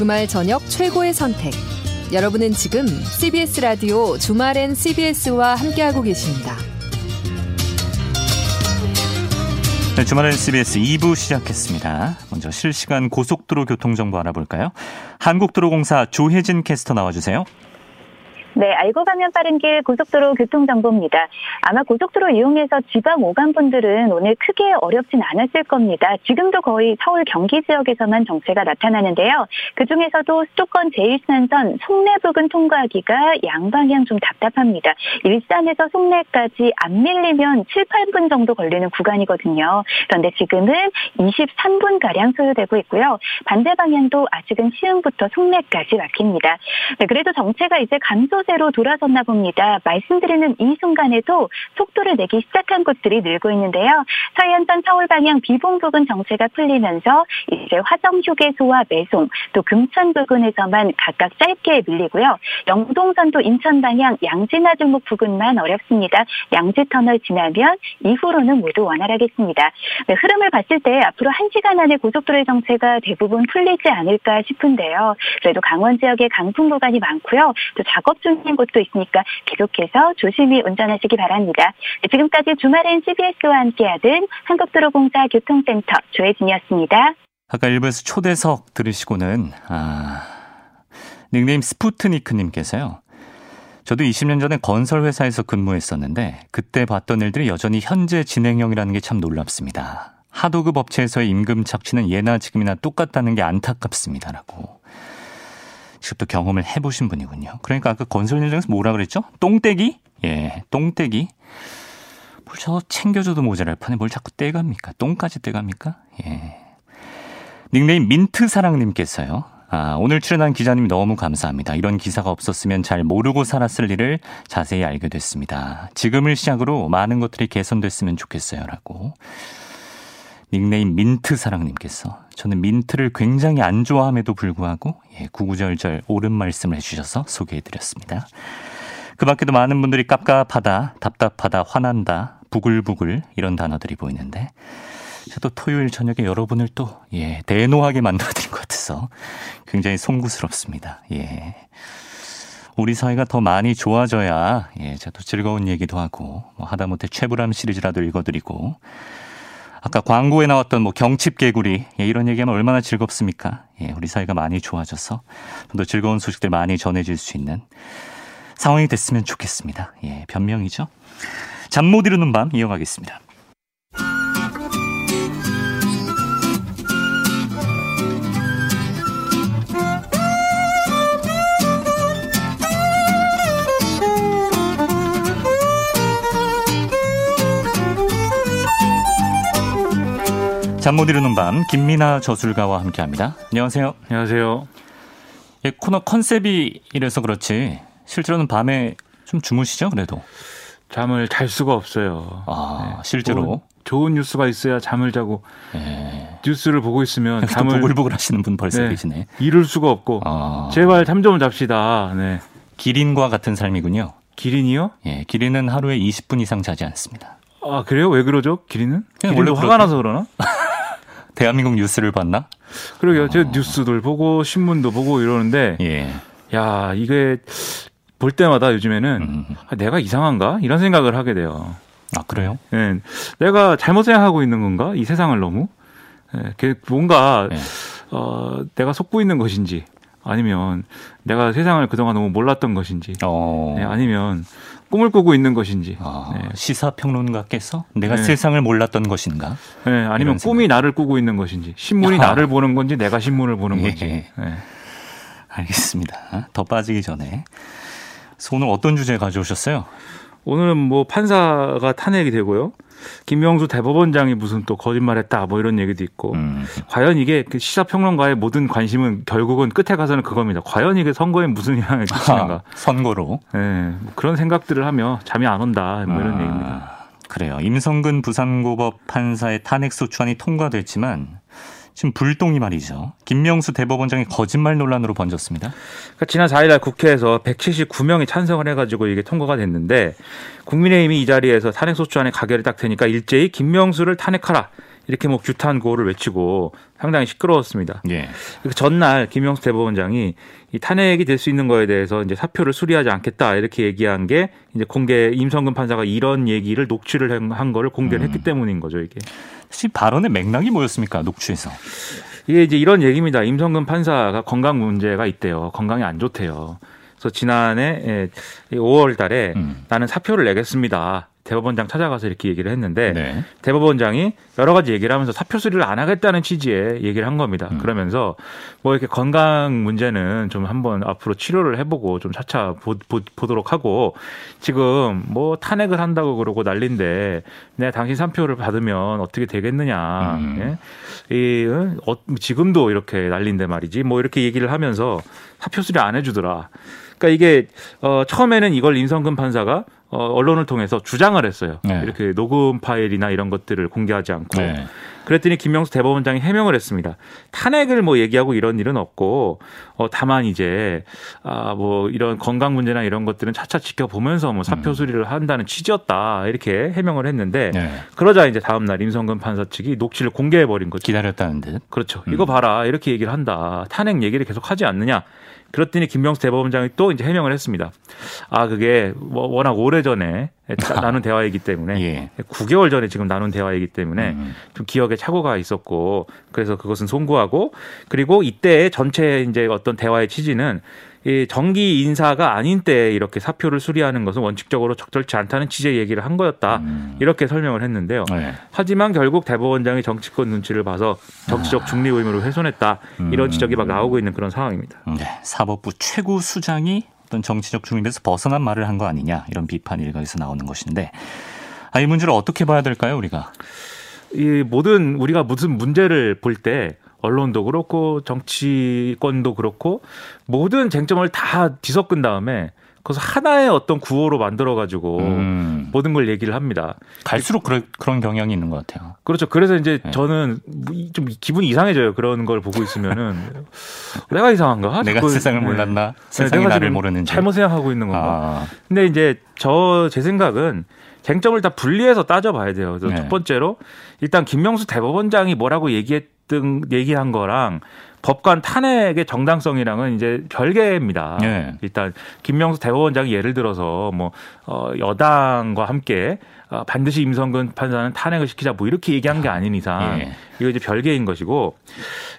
주말 저녁 최고의 선택. 여러분은 지금 CBS 라디오 주말엔 CBS와 함께하고 계십니다. 네, 주말엔 CBS 2부 시작했습니다. 먼저 실시간 고속도로 교통정보 알아볼까요? 한국도로공사 조혜진 캐스터 나와주세요. 네, 알고 가면 빠른 길 고속도로 교통 정보입니다. 아마 고속도로 이용해서 지방 오간 분들은 오늘 크게 어렵진 않았을 겁니다. 지금도 거의 서울 경기 지역에서만 정체가 나타나는데요. 그 중에서도 수도권 제1산선 송내 부근 통과하기가 양방향 좀 답답합니다. 일산에서 송내까지 안 밀리면 7, 8분 정도 걸리는 구간이거든요. 그런데 지금은 23분 가량 소요되고 있고요. 반대 방향도 아직은 시흥부터 송내까지 막힙니다. 네, 그래도 정체가 이제 감소 소세로 돌아섰나 봅니다. 말씀드리는 이 순간에도 속도를 내기 시작한 곳들이 늘고 있는데요. 서해안선 서울 방향 비봉 부근 정체가 풀리면서 이제 화정 휴게소와 매송 또 금천 부근에서만 각각 짧게 밀리고요. 영동선도 인천 방향 양지나들목 부근만 어렵습니다. 양지 터널 지나면 이후로는 모두 원활하겠습니다. 네, 흐름을 봤을 때 앞으로 1시간 안에 고속도로의 정체가 대부분 풀리지 않을까 싶은데요. 그래도 강원 지역에 강풍 구간이 많고요. 또 작업 중 중인 곳도 있으니까 계속해서 조심히 운전하시기 바랍니다. 네, 지금까지 주말엔 CBS와 함께하던 한국도로공사 교통센터 조혜진이었습니다. 아까 일부에서 초대석 들으시고는 아, 닉네임 스푸트니크님께서요. 저도 20년 전에 건설 회사에서 근무했었는데 그때 봤던 일들이 여전히 현재 진행형이라는 게 참 놀랍습니다. 하도급 업체에서의 임금 착취는 예나 지금이나 똑같다는 게 안타깝습니다라고. 직접 또 경험을 해보신 분이군요. 그러니까 아까 건설 현장에서 뭐라 그랬죠? 똥떼기? 예, 똥떼기. 뭘 저 챙겨줘도 모자랄 판에 뭘 자꾸 떼갑니까? 똥까지 떼갑니까? 예. 닉네임 민트사랑님께서요. 아, 오늘 출연한 기자님 너무 감사합니다. 이런 기사가 없었으면 잘 모르고 살았을 일을 자세히 알게 됐습니다. 지금을 시작으로 많은 것들이 개선됐으면 좋겠어요. 라고. 닉네임 민트사랑님께서 저는 민트를 굉장히 안 좋아함에도 불구하고 예, 구구절절 옳은 말씀을 해주셔서 소개해드렸습니다. 그 밖에도 많은 분들이 깝깝하다, 답답하다, 화난다, 부글부글 이런 단어들이 보이는데 저도 토요일 저녁에 여러분을 또 예, 대노하게 만들어드린 것 같아서 굉장히 송구스럽습니다. 예. 우리 사이가 더 많이 좋아져야 예, 저도 즐거운 얘기도 하고 뭐 하다못해 최불암 시리즈라도 읽어드리고 아까 광고에 나왔던 뭐 경칩 개구리 예, 이런 얘기하면 얼마나 즐겁습니까? 예, 우리 사이가 많이 좋아져서 좀 더 즐거운 소식들 많이 전해질 수 있는 상황이 됐으면 좋겠습니다. 예, 변명이죠. 잠 못 이루는 밤 이어가겠습니다. 잠 못 이루는 밤 김민아 저술가와 함께합니다. 안녕하세요. 안녕하세요. 예, 코너 컨셉이 이래서 그렇지 실제로는 밤에 좀 주무시죠 그래도? 잠을 잘 수가 없어요. 아 네. 실제로 좋은, 좋은, 뉴스가 있어야 잠을 자고 네. 뉴스를 보고 있으면 잠을 보글보글 하시는 분 벌써 네. 계시네. 이룰 수가 없고 아. 제발 잠 좀 잡시다. 네. 기린과 같은 삶이군요. 기린이요? 예, 기린은 하루에 20분 이상 자지 않습니다. 아 그래요? 왜 그러죠? 기린은? 그냥 원래 화가 나서 그러나? 대한민국 뉴스를 봤나? 그러게요. 어. 제가 뉴스들 보고 신문도 보고 이러는데 예. 야 이게 볼 때마다 요즘에는 음. 아, 내가 이상한가 이런 생각을 하게 돼요. 아 그래요? 네, 내가 잘못 생각하고 있는 건가 이 세상을 너무 네, 뭔가 네. 어, 내가 속고 있는 것인지 아니면 내가 세상을 그동안 너무 몰랐던 것인지 어. 네, 아니면 꿈을 꾸고 있는 것인지 아, 네. 시사 평론가께서 내가 네. 세상을 몰랐던 것인가? 네, 아니면 꿈이 나를 꾸고 있는 것인지 신문이 아. 나를 보는 건지 내가 신문을 보는 예. 건지. 네. 알겠습니다. 더 빠지기 전에 오늘 어떤 주제 가져오셨어요? 오늘은 뭐 판사가 탄핵이 되고요. 김명수 대법원장이 무슨 또 거짓말했다 뭐 이런 얘기도 있고 음. 과연 이게 그 시사평론가의 모든 관심은 결국은 끝에 가서는 그겁니다. 과연 이게 선거에 무슨 영향을 끼치는가? 아, 선거로. 네, 뭐 그런 생각들을 하며 잠이 안 온다 뭐 이런 아, 얘기입니다. 그래요. 임성근 부산고법 판사의 탄핵 소추안이 통과됐지만 지금 불똥이 말이죠. 김명수 대법원장이 거짓말 논란으로 번졌습니다. 그러니까 지난 4일날 국회에서 179명이 찬성을 해가지고 이게 통과가 됐는데 국민의힘이 이 자리에서 탄핵소추안의 가결이 딱 되니까 일제히 김명수를 탄핵하라 이렇게 뭐 규탄 구호를 외치고 상당히 시끄러웠습니다. 예. 전날 김영수 대법원장이 이 탄핵이 될 수 있는 거에 대해서 이제 사표를 수리하지 않겠다 이렇게 얘기한 게 이제 공개 임성근 판사가 이런 얘기를 녹취를 한 거를 공개를 음. 했기 때문인 거죠 이게. 혹시 발언의 맥락이 뭐였습니까 녹취에서? 이게 이제 이런 얘기입니다. 임성근 판사가 건강 문제가 있대요. 건강이 안 좋대요. 그래서 지난해 5월 달에 음. 나는 사표를 내겠습니다. 대법원장 찾아가서 이렇게 얘기를 했는데 네. 대법원장이 여러 가지 얘기를 하면서 사표 수리를 안 하겠다는 취지의 얘기를 한 겁니다. 음. 그러면서 뭐 이렇게 건강 문제는 좀 한번 앞으로 치료를 해보고 좀 차차 보, 보 도록 하고 지금 뭐 탄핵을 한다고 그러고 난린데 내가 당신 사표를 받으면 어떻게 되겠느냐. 음. 예? 이, 어, 지금도 이렇게 난린데 말이지. 뭐 이렇게 얘기를 하면서 사표 수리 안 해주더라. 그러니까 이게 어 처음에는 이걸 임성근 판사가 어 언론을 통해서 주장을 했어요. 네. 이렇게 녹음 파일이나 이런 것들을 공개하지 않고. 네. 그랬더니 김명수 대법원장이 해명을 했습니다. 탄핵을 뭐 얘기하고 이런 일은 없고 어 다만 이제 아 뭐 이런 건강 문제나 이런 것들은 차차 지켜보면서 뭐 사표 음. 수리를 한다는 취지였다 이렇게 해명을 했는데 네. 그러자 이제 다음 날 임성근 판사 측이 녹취를 공개해 버린 거죠. 기다렸다는 듯. 그렇죠. 음. 이거 봐라 이렇게 얘기를 한다. 탄핵 얘기를 계속 하지 않느냐. 그랬더니 김명수 대법원장이 또 이제 해명을 했습니다. 아 그게 뭐 워낙 오래 전에 나눈 대화이기 때문에 예. 9개월 전에 지금 나눈 대화이기 때문에 음. 좀 기억에 착오가 있었고 그래서 그것은 송구하고 그리고 이때 전체 이제 어떤 대화의 취지는 이 정기 인사가 아닌 때 이렇게 사표를 수리하는 것은 원칙적으로 적절치 않다는 취지의 얘기를 한 거였다. 음. 이렇게 설명을 했는데요. 네. 하지만 결국 대법원장이 정치권 눈치를 봐서 정치적 중립 의무를 훼손했다. 이런 음. 지적이 막 나오고 있는 그런 상황입니다. 네. 사법부 최고 수장이 어떤 정치적 중립에서 벗어난 말을 한 거 아니냐 이런 비판 일각에서 나오는 것인데 아, 이 문제를 어떻게 봐야 될까요, 우리가? 이 모든 우리가 무슨 문제를 볼때 언론도 그렇고 정치권도 그렇고 모든 쟁점을 다 뒤섞은 다음에 그래서 하나의 어떤 구호로 만들어 가지고 음. 모든 걸 얘기를 합니다. 갈수록 그런 그런 경향이 있는 것 같아요. 그렇죠. 그래서 이제 네. 저는 좀 기분이 이상해져요. 그런 걸 보고 있으면은 내가 이상한가? 내가 세상을 네. 몰랐나? 네. 세상이 나를 모르는지 잘못 생각하고 있는 건가? 아. 근데 이제 저 제 생각은 쟁점을 다 분리해서 따져봐야 돼요. 네. 첫 번째로 일단 김명수 대법원장이 뭐라고 얘기했 등 얘기한 거랑 법관 탄핵의 정당성이랑은 이제 별개입니다. 네. 일단 김명수 대법원장이 예를 들어서 뭐 어, 여당과 함께 어, 반드시 임성근 판사는 탄핵을 시키자 뭐 이렇게 얘기한 게 아닌 이상 네. 이거 이제 별개인 것이고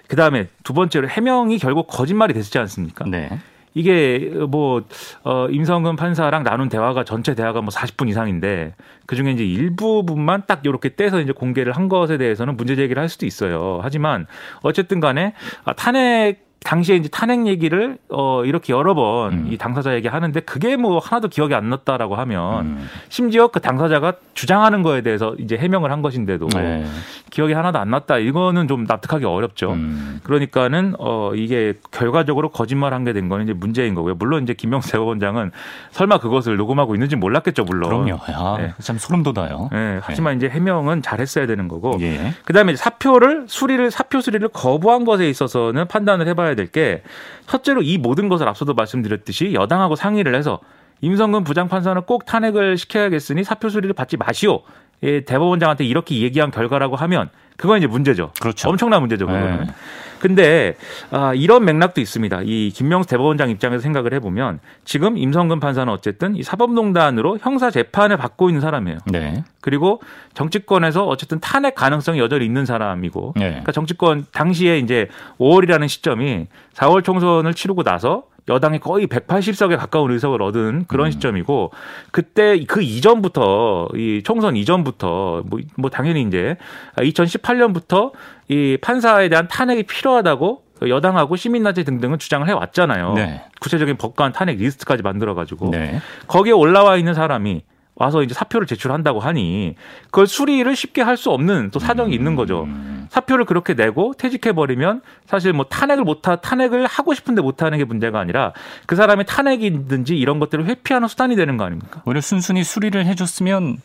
그 다음에 두 번째로 해명이 결국 거짓말이 됐지 않습니까? 네. 이게 뭐 어, 임성근 판사랑 나눈 대화가 전체 대화가 뭐 40분 이상인데 그 중에 이제 일부분만 딱 이렇게 떼서 이제 공개를 한 것에 대해서는 문제 제기를 할 수도 있어요. 하지만 어쨌든 간에 아, 탄핵 당시에 이제 탄핵 얘기를 어 이렇게 여러 번이 음. 당사자에게 하는데 그게 뭐 하나도 기억이 안 났다라고 하면 음. 심지어 그 당사자가 주장하는 거에 대해서 이제 해명을 한 것인데도 네. 기억이 하나도 안 났다 이거는 좀 납득하기 어렵죠. 음. 그러니까는 어 이게 결과적으로 거짓말한 게된 거는 이제 문제인 거고요. 물론 이제 김명수 대법원장은 설마 그것을 녹음하고 있는지 몰랐겠죠, 물론. 그럼요. 야, 네. 참 소름 돋아요. 네. 하지만 네. 이제 해명은 잘했어야 되는 거고. 예. 그다음에 사표를 수리를 사표 수리를 거부한 것에 있어서는 판단을 해봐야 알아야 될 게 첫째로 이 모든 것을 앞서도 말씀드렸듯이 여당하고 상의를 해서 임성근 부장판사는 꼭 탄핵을 시켜야겠으니 사표 수리를 받지 마시오. 예, 대법원장한테 이렇게 얘기한 결과라고 하면 그건 이제 문제죠. 그렇죠. 엄청난 문제죠. 그거는. 네. 근데 아, 이런 맥락도 있습니다. 이 김명수 대법원장 입장에서 생각을 해보면 지금 임성근 판사는 어쨌든 이 사법농단으로 형사 재판을 받고 있는 사람이에요. 네. 그리고 정치권에서 어쨌든 탄핵 가능성이 여전히 있는 사람이고, 네. 그러니까 정치권 당시에 이제 5월이라는 시점이 4월 총선을 치르고 나서 여당이 거의 180석에 가까운 의석을 얻은 그런 음. 시점이고 그때 그 이전부터 이 총선 이전부터 뭐, 뭐 당연히 이제 2018년부터 이 판사에 대한 탄핵이 필요하다고 여당하고 시민단체 등등은 주장을 해왔잖아요. 네. 구체적인 법관 탄핵 리스트까지 만들어가지고 네. 거기에 올라와 있는 사람이 와서 이제 사표를 제출한다고 하니 그걸 수리를 쉽게 할 수 없는 또 사정이 음. 있는 거죠. 사표를 그렇게 내고 퇴직해 버리면 사실 뭐 탄핵을 못 하 탄핵을 하고 싶은데 못 하는 게 문제가 아니라 그 사람의 탄핵이든지 이런 것들을 회피하는 수단이 되는 거 아닙니까? 오히려 순순히 수리를 해줬으면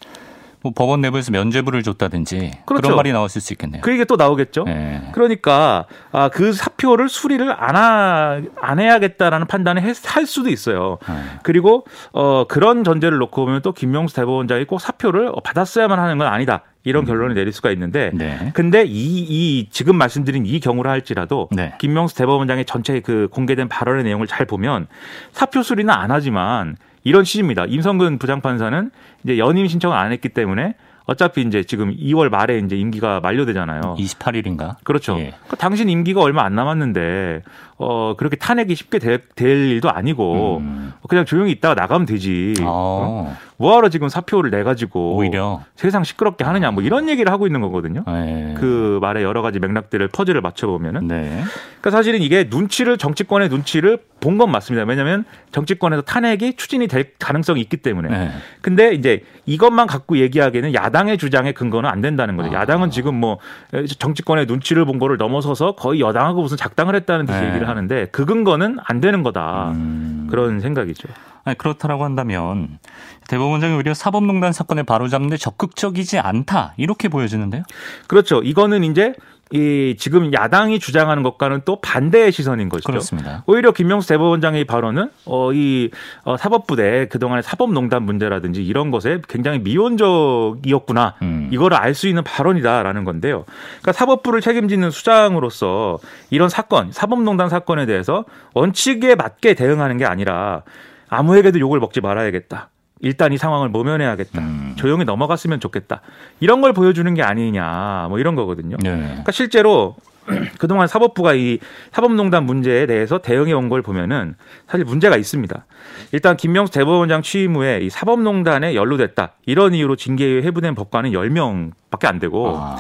뭐 법원 내부에서 면죄부를 줬다든지 그렇죠. 그런 말이 나왔을 수 있겠네요. 그 얘기 또 나오겠죠. 네. 그러니까 아, 그 사표를 수리를 안, 하, 안 해야겠다라는 판단을 했, 할 수도 있어요. 네. 그리고 어, 그런 전제를 놓고 보면 또 김명수 대법원장이 꼭 사표를 받았어야만 하는 건 아니다. 이런 음. 결론을 내릴 수가 있는데 네. 근데 이, 이 지금 말씀드린 이 경우를 할지라도 네. 김명수 대법원장의 전체 그 공개된 발언의 내용을 잘 보면 사표 수리는 안 하지만 이런 취지입니다. 임성근 부장판사는 이제 연임 신청을 안 했기 때문에 어차피 이제 지금 2월 말에 이제 임기가 만료되잖아요. 28일인가? 그렇죠. 예. 그러니까 당신 임기가 얼마 안 남았는데 어 그렇게 탄핵이 쉽게 될, 될 일도 아니고 음. 그냥 조용히 있다가 나가면 되지. 어. 뭐하러 지금 사표를 내 가지고 오히려 세상 시끄럽게 하느냐 뭐 이런 얘기를 하고 있는 거거든요. 네. 그 말에 여러 가지 맥락들을 퍼즐을 맞춰 보면은. 네. 그러니까 사실은 이게 눈치를 정치권의 눈치를 본 건 맞습니다. 왜냐하면 정치권에서 탄핵이 추진이 될 가능성이 있기 때문에. 네. 근데 이제 이것만 갖고 얘기하기에는 야당의 주장에 근거는 안 된다는 거죠. 아. 야당은 지금 뭐 정치권의 눈치를 본 거를 넘어서서 거의 여당하고 무슨 작당을 했다는 듯이 네. 얘기를 하는데 그 근거는 안 되는 거다. 음. 그런 생각이죠. 아니, 그렇다라고 한다면 대법원장이 오히려 사법농단 사건을 바로잡는데 적극적이지 않다 이렇게 보여지는데요. 그렇죠. 이거는 이제 이 지금 야당이 주장하는 것과는 또 반대의 시선인 것이죠. 그렇습니다. 오히려 김명수 대법원장의 발언은 어이 어, 사법부대 그동안의 사법농단 문제라든지 이런 것에 굉장히 미온적이었구나. 음. 이거를 알 수 있는 발언이다라는 건데요. 그러니까 사법부를 책임지는 수장으로서 이런 사건, 사법농단 사건에 대해서 원칙에 맞게 대응하는 게 아니라 아무에게도 욕을 먹지 말아야겠다. 일단 이 상황을 모면해야겠다. 음. 조용히 넘어갔으면 좋겠다. 이런 걸 보여주는 게 아니냐. 뭐 이런 거거든요. 네. 그러니까 실제로 그동안 사법부가 이 사법농단 문제에 대해서 대응해 온 걸 보면은 사실 문제가 있습니다. 일단 김명수 대법원장 취임 후에 이 사법농단에 연루됐다. 이런 이유로 징계에 회부된 법관은 10명 밖에 안 되고 아.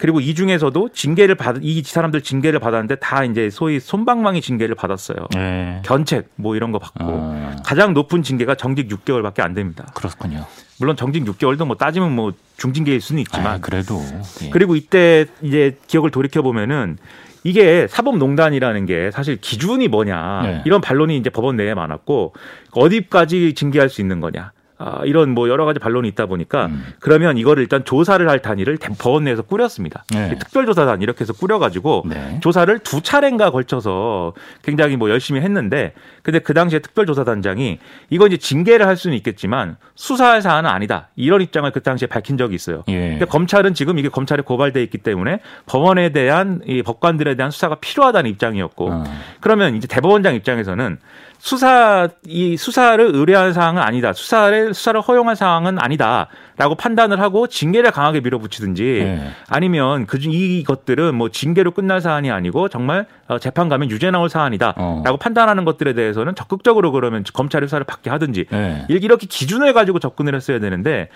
그리고 이 중에서도 징계를 받, 이 사람들 징계를 받았는데 다 이제 소위 손방망이 징계를 받았어요. 네. 견책 뭐 이런 거 받고 아. 가장 높은 징계가 정직 6개월밖에 안 됩니다. 그렇군요. 물론 정직 6개월도 뭐 따지면 뭐 중징계일 수는 있지만 아, 그래도 예. 그리고 이때 이제 기억을 돌이켜 보면은 이게 사법농단이라는 게 사실 기준이 뭐냐 네. 이런 반론이 이제 법원 내에 많았고 어디까지 징계할 수 있는 거냐 아, 이런 뭐 여러 가지 반론이 있다 보니까 음. 그러면 이거를 일단 조사를 할 단위를 법원 내에서 꾸렸습니다. 네. 특별조사단 이렇게 해서 꾸려가지고 네. 조사를 두 차례인가 걸쳐서 굉장히 뭐 열심히 했는데 근데 그 당시에 특별조사단장이 이거 이제 징계를 할 수는 있겠지만 수사할 사안은 아니다 이런 입장을 그 당시에 밝힌 적이 있어요. 예. 근데 검찰은 지금 이게 검찰에 고발돼 있기 때문에 법원에 대한 이 법관들에 대한 수사가 필요하다는 입장이었고 어. 그러면 이제 대법원장 입장에서는 수사 이 수사를 의뢰한 사항은 아니다. 수사를 수사를 허용한 사항은 아니다라고 판단을 하고 징계를 강하게 밀어붙이든지 네. 아니면 그중 이것들은 뭐 징계로 끝날 사안이 아니고 정말 어, 재판 가면 유죄 나올 사안이다라고 어. 판단하는 것들에 대해서는 적극적으로 그러면 검찰의 수사를 받게 하든지 네. 이렇게 기준을 가지고 접근을 했어야 되는데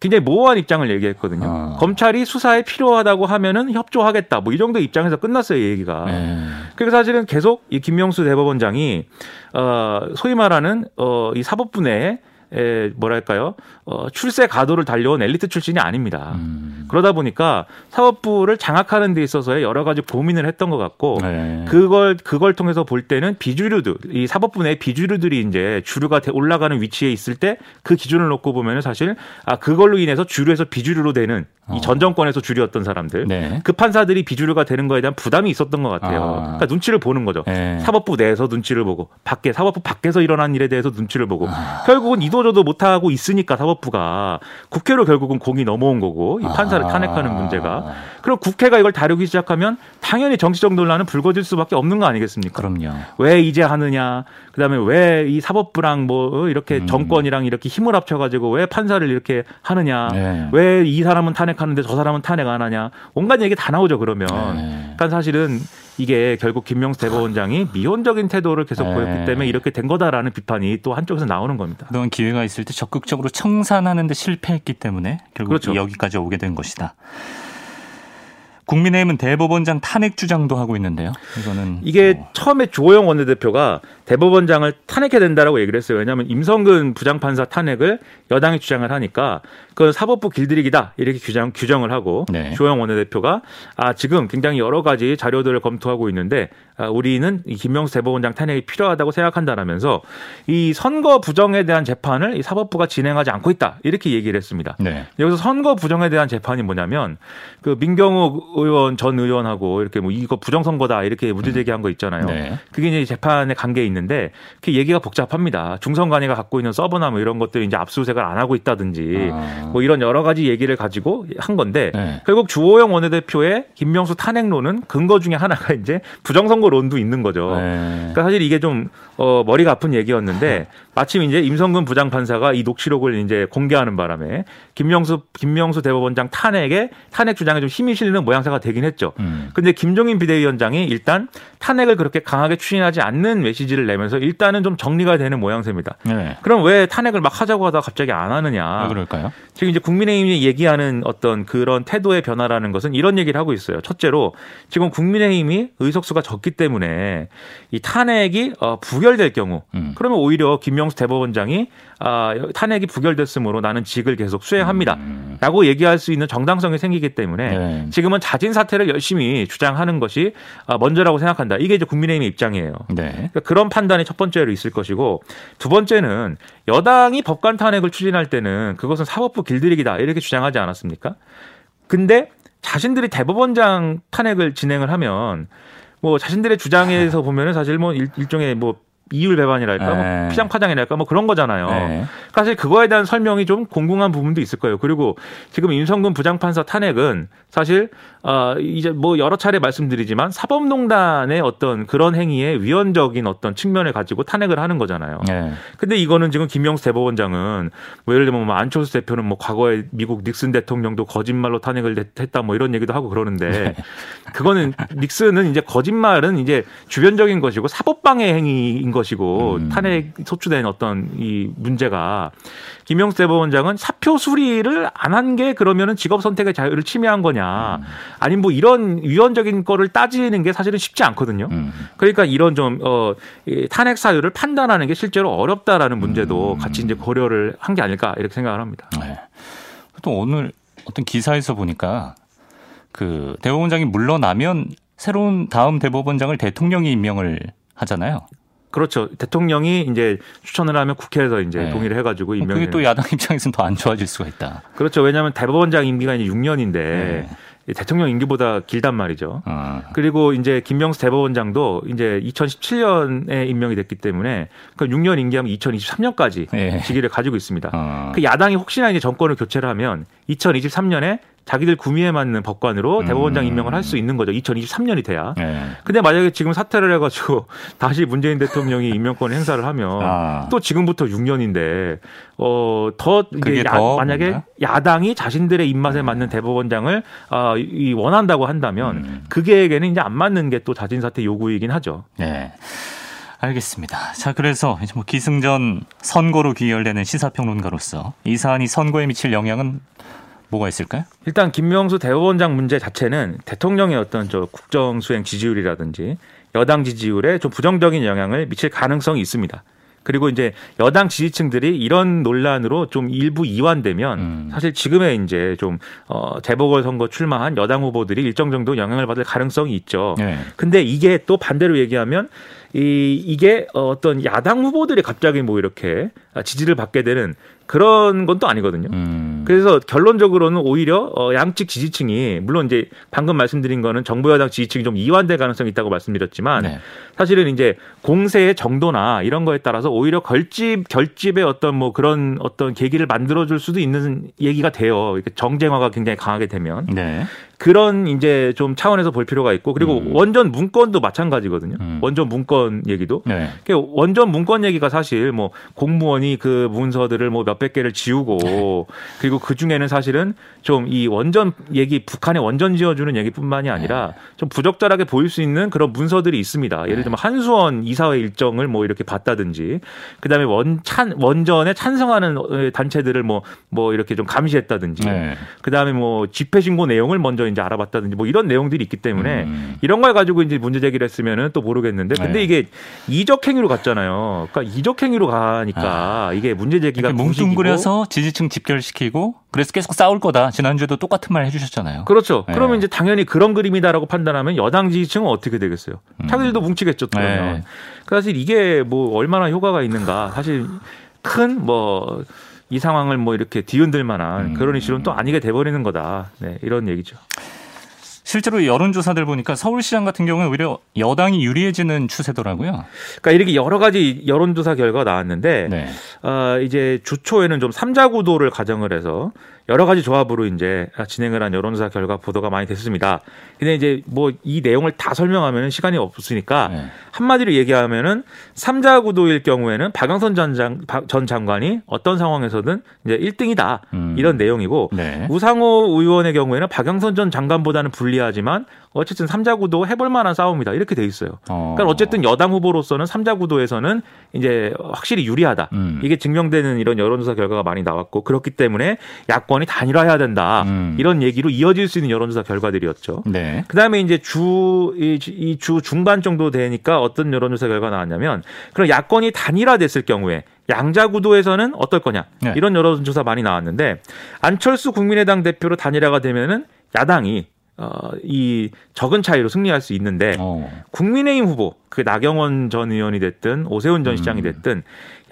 굉장히 모호한 입장을 얘기했거든요. 어. 검찰이 수사에 필요하다고 하면은 협조하겠다. 뭐 이 정도 입장에서 끝났어요, 이 얘기가. 네. 그래서 사실은 계속 이 김명수 대법원장이 어 소위 말하는 어이 사법부 내에 에, 뭐랄까요 어, 출세 가도를 달려온 엘리트 출신이 아닙니다. 음. 그러다 보니까 사법부를 장악하는 데 있어서의 여러 가지 고민을 했던 것 같고 네. 그걸 그걸 통해서 볼 때는 비주류들 이 사법부 내 비주류들이 이제 주류가 올라가는 위치에 있을 때 그 기준을 놓고 보면은 사실 아 그걸로 인해서 주류에서 비주류로 되는 이전 어. 정권에서 주류였던 사람들 네. 그 판사들이 비주류가 되는 거에 대한 부담이 있었던 것 같아요. 아. 그러니까 눈치를 보는 거죠. 네. 사법부 내에서 눈치를 보고 밖에 사법부 밖에서 일어난 일에 대해서 눈치를 보고 아. 결국은 이도 저도 못하고 있으니까 사법부가 국회로 결국은 공이 넘어온 거고 이 판사를 아. 탄핵하는 문제가 그럼 국회가 이걸 다루기 시작하면 당연히 정치적 논란은 불거질 수밖에 없는 거 아니겠습니까? 그럼요. 왜 이제 하느냐? 그다음에 왜 이 사법부랑 뭐 이렇게 음. 정권이랑 이렇게 힘을 합쳐가지고 왜 판사를 이렇게 하느냐? 네. 왜이 사람은 탄핵하는데 저 사람은 탄핵 안 하냐? 온갖 얘기 다 나오죠 그러면. 네. 그러니까 사실은 이게 결국 김명수 대법원장이 미온적인 태도를 계속 네. 보였기 때문에 이렇게 된 거다라는 비판이 또 한쪽에서 나오는 겁니다. 그동안 기회가 있을 때 적극적으로 청산하는 데 실패했기 때문에 결국 그렇죠. 여기까지 오게 된 것이다. 국민의힘은 대법원장 탄핵 주장도 하고 있는데요. 이거는 이게 뭐. 처음에 조호영 원내대표가 대법원장을 탄핵해야 된다라고 얘기를 했어요. 왜냐하면 임성근 부장판사 탄핵을 여당이 주장을 하니까 그건 사법부 길들이기다 이렇게 규정 규정을 하고 네. 조영 원내대표가 아 지금 굉장히 여러 가지 자료들을 검토하고 있는데 아, 우리는 이 김명수 대법원장 탄핵이 필요하다고 생각한다라면서 이 선거 부정에 대한 재판을 이 사법부가 진행하지 않고 있다 이렇게 얘기를 했습니다. 네. 여기서 선거 부정에 대한 재판이 뭐냐면 그 민경욱 의원 전 의원하고 이렇게 뭐 이거 부정 선거다 이렇게 문제 제기한 거 있잖아요. 네. 그게 이제 재판에 관계 있는 데 그 얘기가 복잡합니다. 중선관위가 갖고 있는 서버나 뭐 이런 것들이 이제 압수수색을 안 하고 있다든지 아. 뭐 이런 여러 가지 얘기를 가지고 한 건데 네. 결국 주호영 원내대표의 김명수 탄핵론은 근거 중에 하나가 이제 부정 선거론도 있는 거죠. 네. 그러니까 사실 이게 좀 어, 머리가 아픈 얘기였는데 마침 이제 임성근 부장판사가 이 녹취록을 이제 공개하는 바람에 김명수 김명수 대법원장 탄핵에 탄핵 주장에 좀 힘이 실리는 모양새가 되긴 했죠. 음. 근데 김종인 비대위원장이 일단 탄핵을 그렇게 강하게 추진하지 않는 메시지를 내면서 일단은 좀 정리가 되는 모양새입니다. 네. 그럼 왜 탄핵을 막 하자고 하다 갑자기 안 하느냐? 왜 그럴까요? 지금 이제 국민의힘이 얘기하는 어떤 그런 태도의 변화라는 것은 이런 얘기를 하고 있어요. 첫째로 지금 국민의힘이 의석수가 적기 때문에 이 탄핵이 어, 부결될 경우 음. 그러면 오히려 김 명수 대법원장이 아, 탄핵이 부결됐으므로 나는 직을 계속 수행합니다. 음. 라고 얘기할 수 있는 정당성이 생기기 때문에 네. 지금은 자진 사퇴를 열심히 주장하는 것이 아, 먼저라고 생각한다. 이게 이제 국민의힘의 입장이에요. 네. 그러니까 그런 판단이 첫 번째로 있을 것이고 두 번째는 여당이 법관 탄핵을 추진할 때는 그것은 사법부 길들이기다. 이렇게 주장하지 않았습니까? 근데 자신들이 대법원장 탄핵을 진행을 하면 뭐 자신들의 주장에서 보면은 사실 뭐 일, 일종의 뭐 이율 배반이랄까, 뭐 네. 피장 파장이랄까, 뭐 그런 거잖아요. 네. 사실 그거에 대한 설명이 좀 공공한 부분도 있을 거예요. 그리고 지금 임성근 부장판사 탄핵은 사실 어 이제 뭐 여러 차례 말씀드리지만 사법농단의 어떤 그런 행위에 위헌적인 어떤 측면을 가지고 탄핵을 하는 거잖아요. 네. 근데 이거는 지금 김영수 대법원장은 뭐 예를 들면 뭐 안철수 대표는 뭐 과거에 미국 닉슨 대통령도 거짓말로 탄핵을 했다 뭐 이런 얘기도 하고 그러는데 네. 그거는 닉슨은 이제 거짓말은 이제 주변적인 것이고 사법방해 행위인 것이고 음. 탄핵 소추된 어떤 이 문제가 김영수 대법원장은 사표 수리를 안 한 게 그러면은 직업 선택의 자유를 침해한 거냐. 음. 아니면 뭐 이런 위헌적인 거를 따지는 게 사실은 쉽지 않거든요. 음. 그러니까 이런 좀, 어, 탄핵 사유를 판단하는 게 실제로 어렵다라는 문제도 음. 같이 이제 고려를 한 게 아닐까 이렇게 생각을 합니다. 네. 또 오늘 어떤 기사에서 보니까 그 대법원장이 물러나면 새로운 다음 대법원장을 대통령이 임명을 하잖아요. 그렇죠. 대통령이 이제 추천을 하면 국회에서 이제 네. 동의를 해가지고 임명이. 그게 또 야당 입장에서는 더 안 좋아질 수가 있다. 그렇죠. 왜냐하면 대법원장 임기가 이제 6년인데 네. 대통령 임기보다 길단 말이죠. 아. 그리고 이제 김명수 대법원장도 이제 2017년에 임명이 됐기 때문에 그 6년 임기하면 2023년까지 네. 시기를 가지고 있습니다. 아. 그 야당이 혹시나 이제 정권을 교체를 하면 2023년에 자기들 구미에 맞는 법관으로 음. 대법원장 임명을 할 수 있는 거죠. 2023년이 돼야. 네. 근데 만약에 지금 사퇴를 해가지고 다시 문재인 대통령이 임명권 행사를 하면 아. 또 지금부터 6년인데 어더 이게 야, 만약에 뭔가? 야당이 자신들의 입맛에 음. 맞는 대법원장을 어, 이 원한다고 한다면 음. 그 계획에는 이제 안 맞는 게 또 자진 사퇴 요구이긴 하죠. 네. 알겠습니다. 자, 그래서 이제 뭐 기승전 선거로 귀결되는 시사평론가로서 이 사안이 선거에 미칠 영향은 뭐가 있을까요? 일단 김명수 대법원장 문제 자체는 대통령의 어떤 저 국정 수행 지지율이라든지 여당 지지율에 좀 부정적인 영향을 미칠 가능성이 있습니다. 그리고 이제 여당 지지층들이 이런 논란으로 좀 일부 이완되면 음. 사실 지금의 이제 좀 어, 재보궐 선거 출마한 여당 후보들이 일정 정도 영향을 받을 가능성이 있죠. 네. 근데 이게 또 반대로 얘기하면 이 이게 어떤 야당 후보들이 갑자기 뭐 이렇게 지지를 받게 되는 그런 건 또 아니거든요. 음. 그래서 결론적으로는 오히려 어 양측 지지층이 물론 이제 방금 말씀드린 거는 정부 여당 지지층이 좀 이완될 가능성이 있다고 말씀드렸지만 네. 사실은 이제 공세의 정도나 이런 거에 따라서 오히려 결집 결집의 어떤 뭐 그런 어떤 계기를 만들어 줄 수도 있는 얘기가 돼요. 정쟁화가 굉장히 강하게 되면. 네. 그런 이제 좀 차원에서 볼 필요가 있고 그리고 음. 원전 문건도 마찬가지거든요. 음. 원전 문건 얘기도. 네. 원전 문건 얘기가 사실 뭐 공무원이 그 문서들을 뭐 몇백 개를 지우고 네. 그리고 그 중에는 사실은 좀 이 원전 얘기 북한에 원전 지어주는 얘기뿐만이 아니라 네. 좀 부적절하게 보일 수 있는 그런 문서들이 있습니다. 예를 들면 한수원 이사회 일정을 뭐 이렇게 봤다든지 그다음에 원 찬 원전에 찬성하는 단체들을 뭐뭐 뭐 이렇게 좀 감시했다든지 네. 그다음에 뭐 집회 신고 내용을 먼저 이제 알아봤다든지 뭐 이런 내용들이 있기 때문에 음. 이런 걸 가지고 이제 문제 제기를 했으면은 또 모르겠는데 근데 네. 이게 이적 행위로 갔잖아요. 그러니까 이적 행위로 가니까 아. 이게 문제 제기가 뭉뚱그려서 지지층 집결시키고 그래서 계속 싸울 거다. 지난주에도 똑같은 말 해주셨잖아요. 그렇죠. 네. 그러면 이제 당연히 그런 그림이다라고 판단하면 여당 지지층은 어떻게 되겠어요? 음. 자기들도 뭉치겠죠. 그러면. 네. 사실 이게 뭐 얼마나 효과가 있는가. 사실 큰 뭐 이 상황을 뭐 이렇게 뒤흔들 만한 음. 그런 이슈는 또 아니게 돼버리는 거다. 네, 이런 얘기죠. 실제로 여론조사들 보니까 서울시장 같은 경우는 오히려 여당이 유리해지는 추세더라고요. 그러니까 이렇게 여러 가지 여론조사 결과가 나왔는데 네. 어, 이제 주초에는 좀 삼자 구도를 가정을 해서 여러 가지 조합으로 이제 진행을 한 여론조사 결과 보도가 많이 됐습니다. 근데 이제 뭐 이 내용을 다 설명하면 시간이 없으니까 네. 한마디로 얘기하면은 삼자 구도일 경우에는 박영선 전, 장, 전 장관이 어떤 상황에서든 이제 1등이다 음. 이런 내용이고 네. 우상호 의원의 경우에는 박영선 전 장관보다는 불리하지만 어쨌든 삼자 구도 해볼 만한 싸움이다 이렇게 돼 있어요. 어. 그러니까 어쨌든 여당 후보로서는 삼자 구도에서는 이제 확실히 유리하다. 음. 이게 증명되는 이런 여론조사 결과가 많이 나왔고 그렇기 때문에 야권이 단일화해야 된다. 음. 이런 얘기로 이어질 수 있는 여론조사 결과들이었죠. 네. 그다음에 이제 주 이 주 중반 정도 되니까 어떤 여론조사 결과가 나왔냐면 그럼 야권이 단일화됐을 경우에 양자 구도에서는 어떨 거냐 네. 이런 여론조사 많이 나왔는데 안철수 국민의당 대표로 단일화가 되면은 야당이 어, 이 적은 차이로 승리할 수 있는데 어. 국민의힘 후보 그 나경원 전 의원이 됐든 오세훈 전 음. 시장이 됐든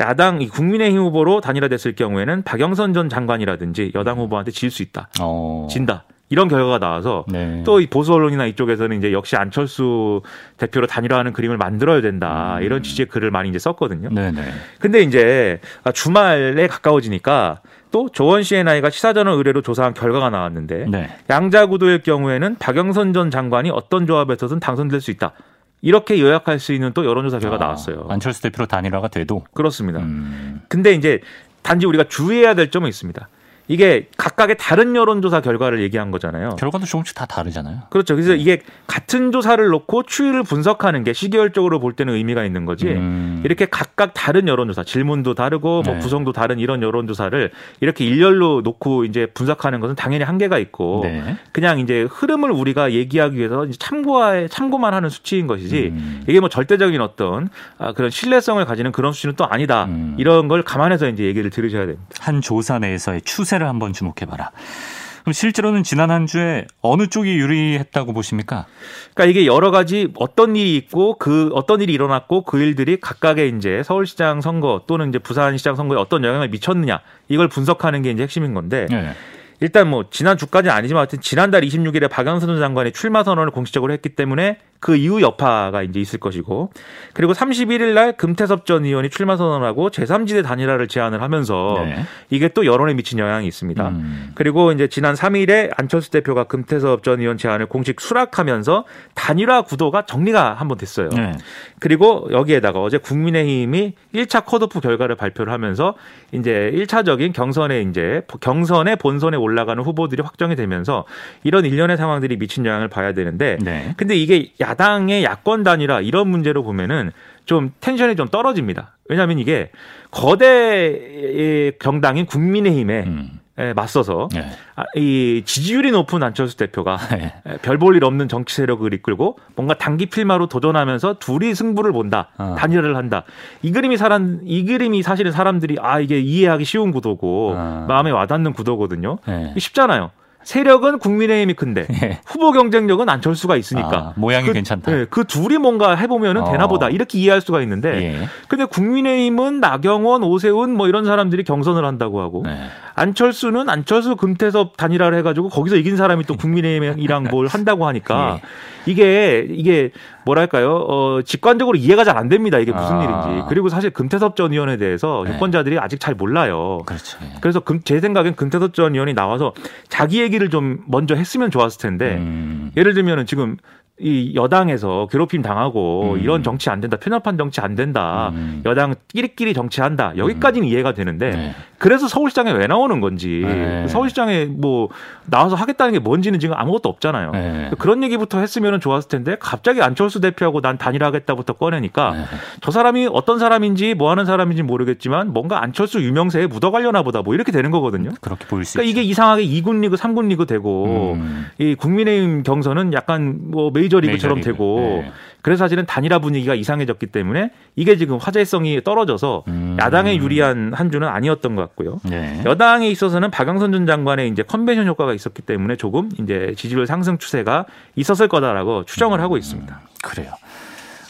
야당 이 국민의힘 후보로 단일화됐을 경우에는 박영선 전 장관이라든지 여당 후보한테 질 수 있다. 어. 진다. 이런 결과가 나와서 네. 또이 보수 언론이나 이쪽에서는 이제 역시 안철수 대표로 단일화하는 그림을 만들어야 된다 음. 이런 취지의 글을 많이 이제 썼거든요. 네네. 근데 이제 주말에 가까워지니까 또 조원 CNI가 시사전원 의뢰로 조사한 결과가 나왔는데 네. 양자 구도의 경우에는 박영선 전 장관이 어떤 조합에서든 당선될 수 있다. 이렇게 요약할 수 있는 또 여론조사 결과 가 아, 나왔어요. 안철수 대표로 단일화가 돼도 그렇습니다. 음. 근데 이제 단지 우리가 주의해야 될 점은 있습니다. 이게 각각의 다른 여론조사 결과를 얘기한 거잖아요. 결과도 조금씩 다 다르잖아요. 그렇죠. 그래서 네. 이게 같은 조사를 놓고 추이를 분석하는 게 시계열적으로 볼 때는 의미가 있는 거지. 음. 이렇게 각각 다른 여론조사, 질문도 다르고 뭐 네. 구성도 다른 이런 여론조사를 이렇게 일렬로 놓고 이제 분석하는 것은 당연히 한계가 있고 네. 그냥 이제 흐름을 우리가 얘기하기 위해서 참고에 참고만 하는 수치인 것이지 음. 이게 뭐 절대적인 어떤 아, 그런 신뢰성을 가지는 그런 수치는 또 아니다. 음. 이런 걸 감안해서 이제 얘기를 들으셔야 됩니다. 한 조사 내에서의 추세 추세를 한번 주목해봐라. 그럼 실제로는 지난 한 주에 어느 쪽이 유리했다고 보십니까? 그러니까 이게 여러 가지 어떤 일이 있고 그 어떤 일이 일어났고 그 일들이 각각의 이제 서울시장 선거 또는 이제 부산시장 선거에 어떤 영향을 미쳤느냐 이걸 분석하는 게 이제 핵심인 건데 네. 일단 뭐 지난 주까지는 아니지만 하여튼 지난달 26일에 박영선 장관이 출마 선언을 공식적으로 했기 때문에 그 이후 여파가 이제 있을 것이고 그리고 31일 날 금태섭 전 의원이 출마 선언하고 제3지대 단일화를 제안을 하면서 네. 이게 또 여론에 미친 영향이 있습니다. 음. 그리고 이제 지난 3일에 안철수 대표가 금태섭 전 의원 제안을 공식 수락하면서 단일화 구도가 정리가 한번 됐어요. 네. 그리고 여기에다가 어제 국민의힘이 1차 컷오프 결과를 발표를 하면서 이제 1차적인 경선에 이제 경선에 본선에 올라가는 후보들이 확정이 되면서 이런 일련의 상황들이 미친 영향을 봐야 되는데 네. 근데 이게 야당의 야권 단일화 이런 문제로 보면은 좀 텐션이 좀 떨어집니다. 왜냐하면 이게 거대 정당인 국민의힘에 음. 맞서서 네. 이 지지율이 높은 안철수 대표가 네. 별볼 일 없는 정치 세력을 이끌고 뭔가 단기 필마로 도전하면서 둘이 승부를 본다 어. 단일화를 한다 이 그림이 사람 이 그림이 사실은 사람들이 아 이게 이해하기 쉬운 구도고 어. 마음에 와닿는 구도거든요 네. 쉽잖아요 세력은 국민의힘이 큰데 예. 후보 경쟁력은 안철수가 있으니까 아, 모양이 그, 괜찮다. 네, 그 둘이 뭔가 해보면은 어. 되나보다 이렇게 이해할 수가 있는데 예. 근데 국민의힘은 나경원, 오세훈 뭐 이런 사람들이 경선을 한다고 하고 네. 안철수는 안철수 금태섭 단일화를 해가지고 거기서 이긴 사람이 또 국민의힘이랑 뭘 한다고 하니까 예. 이게 이게 뭐랄까요 어 직관적으로 이해가 잘 안 됩니다 이게 무슨 아. 일인지 그리고 사실 금태섭 전 의원에 대해서 네. 유권자들이 아직 잘 몰라요. 그렇죠. 그래서 금, 제 생각엔 금태섭 전 의원이 나와서 자기 얘기를 좀 먼저 했으면 좋았을 텐데 음. 예를 들면은 지금 이 여당에서 괴롭힘 당하고 음. 이런 정치 안 된다. 편협한 정치 안 된다. 음. 여당 끼리끼리 정치한다. 여기까지는 음. 이해가 되는데 네. 그래서 서울시장에 왜 나오는 건지 네. 서울시장에 뭐 나와서 하겠다는 게 뭔지는 지금 아무것도 없잖아요. 네. 그런 얘기부터 했으면 좋았을 텐데 갑자기 안철수 대표하고 난 단일화하겠다부터 꺼내니까 네. 저 사람이 어떤 사람인지 뭐 하는 사람인지 모르겠지만 뭔가 안철수 유명세에 묻어가려나 보다 뭐 이렇게 되는 거거든요. 그렇게 보일 수 그러니까 있죠. 이게 이상하게 2군 리그, 3군 리그 되고 음. 이 국민의힘 경선은 약간 뭐 메이저 리그처럼 메이저 리그. 되고 네. 그래서 사실은 단일화 분위기가 이상해졌기 때문에 이게 지금 화제성이 떨어져서 음. 야당에 유리한 한 주는 아니었던 것 같고요. 네. 여당에 있어서는 박영선 전 장관의 이제 컨벤션 효과가 있었기 때문에 조금 이제 지지율 상승 추세가 있었을 거다라고 추정을 음. 하고 있습니다. 그래요.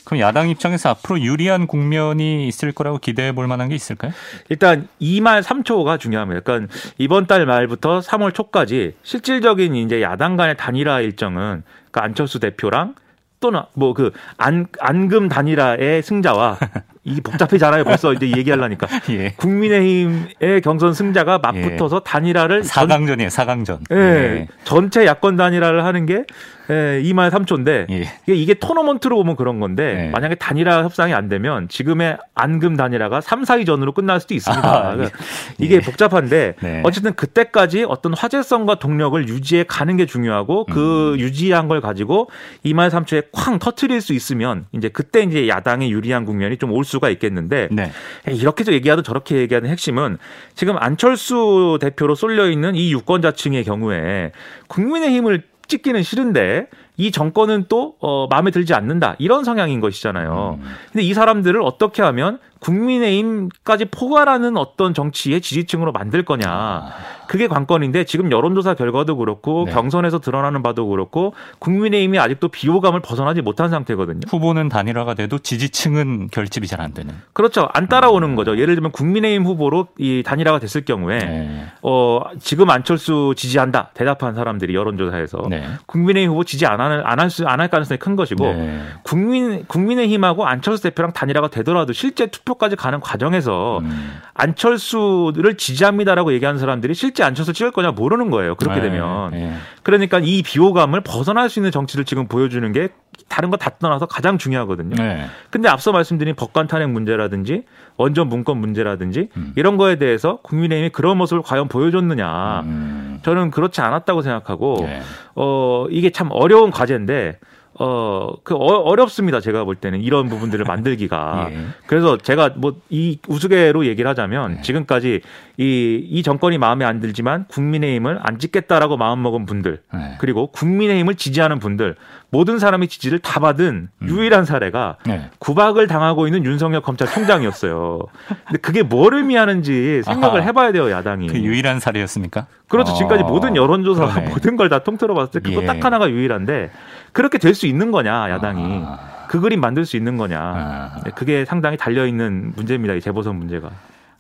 그럼 야당 입장에서 앞으로 유리한 국면이 있을 거라고 기대해 볼 만한 게 있을까요? 일단 2말 3초가 중요합니다. 그러니까 이번 달 말부터 3월 초까지 실질적인 이제 야당 간의 단일화 일정은 그러니까 안철수 대표랑 또는 뭐 그 안 안금 단일화의 승자와 이 복잡해잖아요. 벌써 이제 얘기하려니까. 예. 국민의힘의 경선 승자가 맞붙어서 예. 단일화를 4강전이에요. 4강전. 예. 예. 전체 야권 단일화를 하는 게 예, 2말 3초인데 예. 이게 토너먼트로 보면 그런 건데 예. 만약에 단일화 협상이 안 되면 지금의 안금 단일화가 3, 4위 전으로 끝날 수도 있습니다. 아, 그러니까 이게 예. 복잡한데 네. 어쨌든 그때까지 어떤 화제성과 동력을 유지해 가는 게 중요하고 그 음. 유지한 걸 가지고 2말 3초에 쾅 터트릴 수 있으면 이제 그때 이제 야당의 유리한 국면이 좀 올 수가 있겠는데 네. 이렇게 얘기하든 저렇게 얘기하는 핵심은 지금 안철수 대표로 쏠려 있는 이 유권자층의 경우에 국민의힘을 찍기는 싫은데 이 정권은 또 어, 마음에 들지 않는다 이런 성향인 것이잖아요. 음. 근데 이 사람들을 어떻게 하면 국민의힘까지 포괄하는 어떤 정치의 지지층으로 만들 거냐. 그게 관건인데 지금 여론조사 결과도 그렇고 네. 경선에서 드러나는 바도 그렇고 국민의힘이 아직도 비호감을 벗어나지 못한 상태거든요. 후보는 단일화가 돼도 지지층은 결집이 잘 안 되는. 그렇죠. 안 따라오는 음. 거죠. 예를 들면 국민의힘 후보로 이 단일화가 됐을 경우에 네. 어 지금 안철수 지지한다 대답한 사람들이 여론조사에서 네. 국민의힘 후보 지지 안할안할 수 안 할 가능성이 큰 것이고 네. 국민 국민의힘하고 안철수 대표랑 단일화가 되더라도 실제 투표 투표까지 가는 과정에서 음. 안철수를 지지합니다라고 얘기하는 사람들이 실제 안철수 찍을 거냐 모르는 거예요. 그렇게 네, 되면. 네. 그러니까 이 비호감을 벗어날 수 있는 정치를 지금 보여주는 게 다른 거 다 떠나서 가장 중요하거든요. 네. 근데 앞서 말씀드린 법관 탄핵 문제라든지 원전 문건 문제라든지 음. 이런 거에 대해서 국민의힘이 그런 모습을 과연 보여줬느냐. 음. 저는 그렇지 않았다고 생각하고 네. 어 이게 참 어려운 과제인데 어, 그 어, 렵습니다 제가 볼 때는 이런 부분들을 만들기가. 예. 그래서 제가 뭐 이 우스개로 얘기를 하자면 예. 지금까지 이, 이 정권이 마음에 안 들지만 국민의힘을 안 찍겠다라고 마음먹은 분들 예. 그리고 국민의힘을 지지하는 분들 모든 사람의 지지를 다 받은 음. 유일한 사례가 네. 구박을 당하고 있는 윤석열 검찰총장이었어요. 근데 그게 뭘 의미하는지 생각을 아하. 해봐야 돼요, 야당이. 그 유일한 사례였습니까? 그렇죠. 어. 지금까지 모든 여론조사 그러네. 모든 걸 다 통틀어 봤을 때 그거 예. 딱 하나가 유일한데 그렇게 될 수 있는 거냐, 야당이. 아. 그 그림 만들 수 있는 거냐. 아. 그게 상당히 달려 있는 문제입니다, 이 재보선 문제가.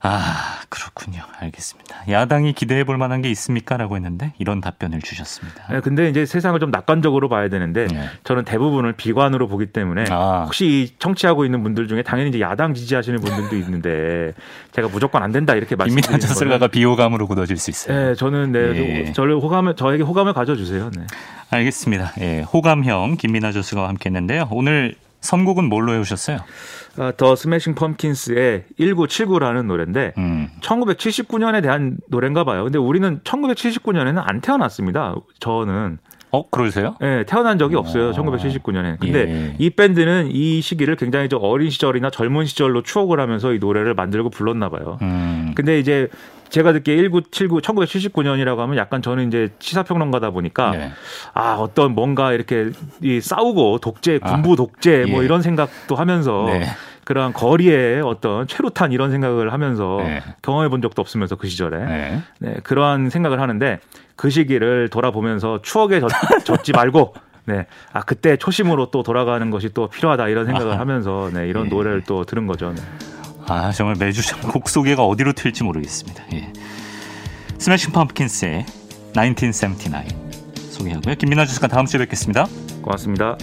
아, 그렇군요. 알겠습니다. 야당이 기대해 볼 만한 게 있습니까? 라고 했는데 이런 답변을 주셨습니다. 네, 근데 이제 세상을 좀 낙관적으로 봐야 되는데 네. 저는 대부분을 비관으로 보기 때문에 아. 혹시 청취하고 있는 분들 중에 당연히 이제 야당 지지하시는 분들도 있는데 제가 무조건 안 된다 이렇게 말씀드리는 김민아 저슬가가 비호감으로 굳어질 수 있어요. 네, 저는 네, 예. 저를 호감을 저에게 호감을 가져 주세요. 네. 알겠습니다. 예, 호감형 김민아 저스가 함께 했는데요. 오늘 선곡은 뭘로 해 오셨어요? 어, 더 스매싱 펌킨스의 1979라는 노래인데 음. 1979년에 대한 노래인가 봐요. 근데 우리는 1979년에는 안 태어났습니다. 저는 어, 그러세요? 네, 태어난 적이 없어요. 1979년에. 근데 예. 이 밴드는 이 시기를 굉장히 좀 어린 시절이나 젊은 시절로 추억을 하면서 이 노래를 만들고 불렀나 봐요. 음. 근데 이제 제가 듣기에 1979, 1979년이라고 하면 약간 저는 이제 시사평론가다 보니까 네. 아, 어떤 뭔가 이렇게 이 싸우고 독재, 아, 군부 독재 뭐 예. 이런 생각도 하면서 네. 그러한 거리에 어떤 최루탄 이런 생각을 하면서 네. 경험해 본 적도 없으면서 그 시절에 네. 네, 그러한 생각을 하는데 그 시기를 돌아보면서 추억에 젖, 지 말고 네. 아, 그때 초심으로 또 돌아가는 것이 또 필요하다 이런 생각을 아, 하면서 네, 이런 예. 노래를 또 들은 거죠. 네. 아 정말 매주 곡 소개가 어디로 튈지 모르겠습니다. 예. 스매싱 펌킨스의 1979 소개하고요. 김민아 주스가 다음 주에 뵙겠습니다. 고맙습니다.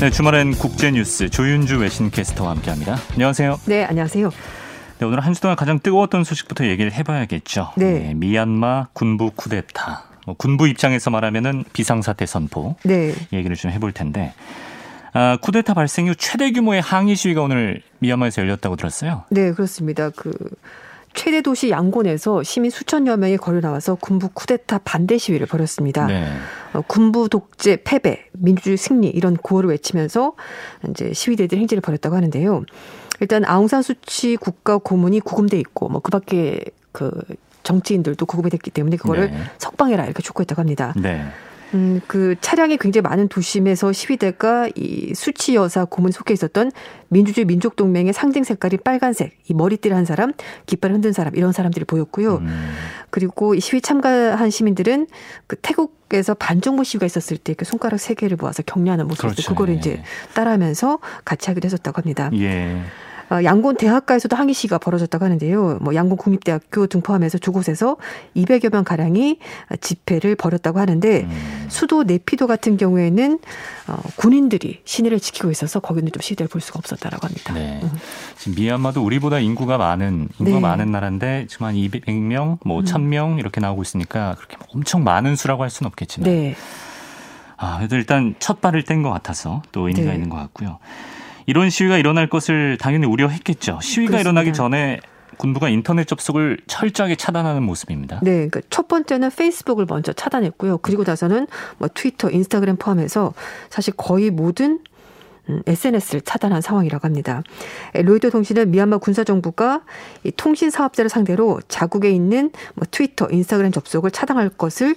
네, 주말엔 국제뉴스 조윤주 외신캐스터와 함께합니다. 안녕하세요. 네, 안녕하세요. 네, 오늘 한 주 동안 가장 뜨거웠던 소식부터 얘기를 해봐야겠죠. 네. 네 미얀마 군부 쿠데타. 뭐 군부 입장에서 말하면은 비상사태 선포 네. 얘기를 좀 해볼 텐데 아, 쿠데타 발생 이후 최대 규모의 항의 시위가 오늘 미얀마에서 열렸다고 들었어요. 네, 그렇습니다. 그 최대 도시 양곤에서 시민 수천여 명이 걸려 나와서 군부 쿠데타 반대 시위를 벌였습니다. 네. 어, 군부 독재 패배, 민주주의 승리 이런 구호를 외치면서 이제 시위대들 행진을 벌였다고 하는데요. 일단 아웅산 수치 국가 고문이 구금돼 있고 뭐 그밖에 그 정치인들도 구금이 됐기 때문에 그거를 네. 석방해라 이렇게 촉구했다고 합니다. 네. 음, 그 차량이 굉장히 많은 도심에서 시위대가 이 수치 여사 고문 속해 있었던 민주주의 민족 동맹의 상징 색깔이 빨간색, 이 머리띠를 한 사람, 깃발 흔든 사람 이런 사람들이 보였고요. 음. 그리고 이 시위 참가한 시민들은 그 태국에서 반정부 시위가 있었을 때 그 손가락 세 개를 모아서 격려하는 모습을 그렇죠. 이제 예. 따라하면서 같이 하기도 했었다고 합니다. 예. 어, 양곤 대학가에서도 항의 시가 벌어졌다고 하는데요. 뭐 양곤 국립대학교 등 포함해서 두 곳에서 200여 명 가량이 집회를 벌였다고 하는데 음. 수도 네피도 같은 경우에는 어, 군인들이 시내를 지키고 있어서 거기는 좀 시대를 볼 수가 없었다라고 합니다. 네. 음. 지금 미얀마도 우리보다 인구가 많은 인구가 네. 많은 나라인데 지금 한 200명, 뭐 1000명 음. 이렇게 나오고 있으니까 그렇게 엄청 많은 수라고 할 수는 없겠지만. 네. 아, 그래도 일단 첫 발을 뗀 것 같아서 또 의미가 네. 있는 것 같고요. 이런 시위가 일어날 것을 당연히 우려했겠죠. 시위가 그렇습니다. 일어나기 전에 군부가 인터넷 접속을 철저하게 차단하는 모습입니다. 네, 그러니까 첫 번째는 페이스북을 먼저 차단했고요. 그리고 나서는 뭐 트위터, 인스타그램 포함해서 사실 거의 모든 SNS를 음, 차단한 상황이라고 합니다. 로이드 통신은 미얀마 군사정부가 통신 사업자를 상대로 자국에 있는 뭐 트위터, 인스타그램 접속을 차단할 것을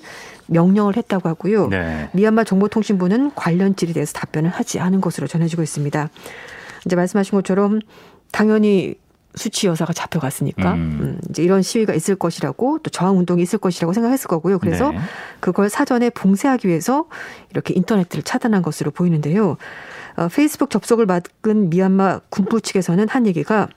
명령을 했다고 하고요. 네. 미얀마 정보통신부는 관련 질에 대해서 답변을 하지 않은 것으로 전해지고 있습니다. 이제 말씀하신 것처럼 당연히 수치 여사가 잡혀갔으니까 음. 음. 이제 이런 시위가 있을 것이라고 또 저항 운동이 있을 것이라고 생각했을 거고요. 그래서 네. 그걸 사전에 봉쇄하기 위해서 이렇게 인터넷을 차단한 것으로 보이는데요. 어, 페이스북 접속을 막은 미얀마 군부 측에서는 한 얘기가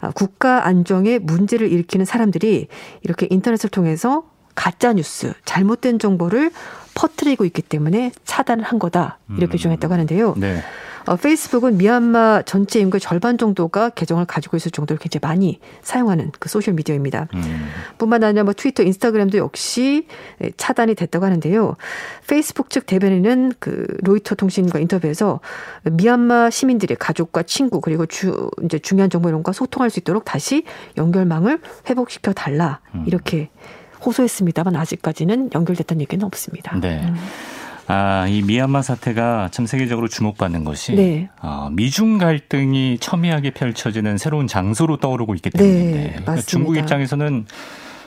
어, 국가 안정에 문제를 일으키는 사람들이 이렇게 인터넷을 통해서 가짜 뉴스, 잘못된 정보를 퍼뜨리고 있기 때문에 차단을 한 거다 이렇게 음. 주장했다고 하는데요. 네. 어, 페이스북은 미얀마 전체 인구의 절반 정도가 계정을 가지고 있을 정도로 굉장히 많이 사용하는 그 소셜 미디어입니다. 음. 뿐만 아니라 뭐 트위터, 인스타그램도 역시 차단이 됐다고 하는데요. 페이스북 측 대변인은 그 로이터 통신과 인터뷰에서 미얀마 시민들의 가족과 친구 그리고 주 이제 중요한 정보 이런 과 소통할 수 있도록 다시 연결망을 회복시켜 달라 음. 이렇게 호소했습니다만 아직까지는 연결됐다는 얘기는 없습니다. 네. 음. 아, 이 미얀마 사태가 참 세계적으로 주목받는 것이 네. 어, 미중 갈등이 첨예하게 펼쳐지는 새로운 장소로 떠오르고 있기 네, 때문인데 네, 그러니까 중국 입장에서는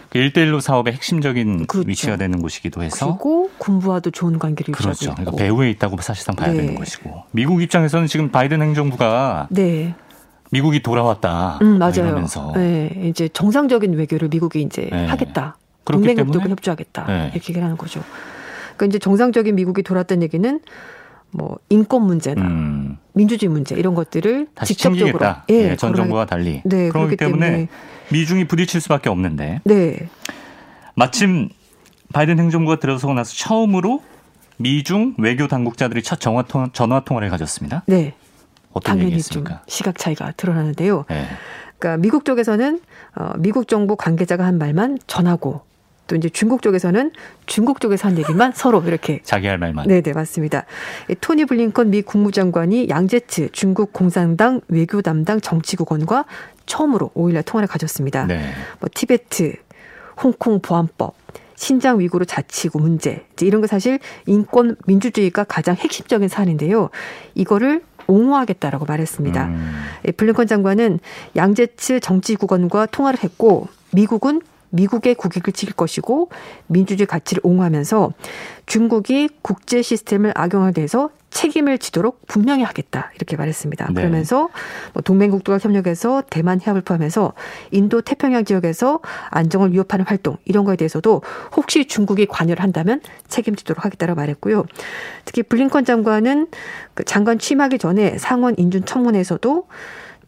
그1대1로 사업의 핵심적인 그렇죠. 위치가 되는 곳이기도 해서 그리고 군부와도 좋은 관계를 그렇죠. 그러니까 배후에 있다고 사실상 봐야 네. 되는 것이고 미국 입장에서는 지금 바이든 행정부가 네. 미국이 돌아왔다. 음, 맞아요. 이러면서 네, 이제 정상적인 외교를 미국이 이제 네. 하겠다. 동맹협력을 협조하겠다. 네. 이렇게 얘기를 하는 거죠. 그러니까 이제 정상적인 미국이 돌았던 얘기는 뭐 인권 문제나 음. 민주주의 문제 이런 것들을 직접적으로 예, 네, 전 정부와 달리 네, 그렇기 때문에, 때문에 미중이 부딪힐 수밖에 없는데 네. 마침 바이든 행정부가 들어서고 나서 처음으로 미중 외교 당국자들이 첫 전화, 통, 전화 통화를 가졌습니다. 네. 어떤 당연히 얘기했습니까? 좀 시각 차이가 드러나는데요. 네. 그러니까 미국 쪽에서는 어, 미국 정부 관계자가 한 말만 전하고 또 이제 중국 쪽에서는 중국 쪽에서 한 얘기만 서로 이렇게 자기 할 말만. 네, 네, 맞습니다. 토니 블링컨 미 국무장관이 양제츠 중국 공산당 외교 담당 정치국원과 처음으로 5일날 통화를 가졌습니다. 네. 뭐 티베트, 홍콩 보안법, 신장 위구르 자치구 문제 이런 거 사실 인권 민주주의가 가장 핵심적인 사안인데요. 이거를 옹호하겠다라고 말했습니다. 음. 블링컨 장관은 양제츠 정치국원과 통화를 했고 미국은 미국의 국익을 지킬 것이고 민주주의 가치를 옹호하면서 중국이 국제 시스템을 악용하게 해서 책임을 지도록 분명히 하겠다 이렇게 말했습니다. 네. 그러면서 뭐 동맹국들과 협력해서 대만 해협을 포함해서 인도 태평양 지역에서 안정을 위협하는 활동 이런 거에 대해서도 혹시 중국이 관여를 한다면 책임지도록 하겠다고 말했고요. 특히 블링컨 장관은 그 장관 취임하기 전에 상원 인준 청문회에서도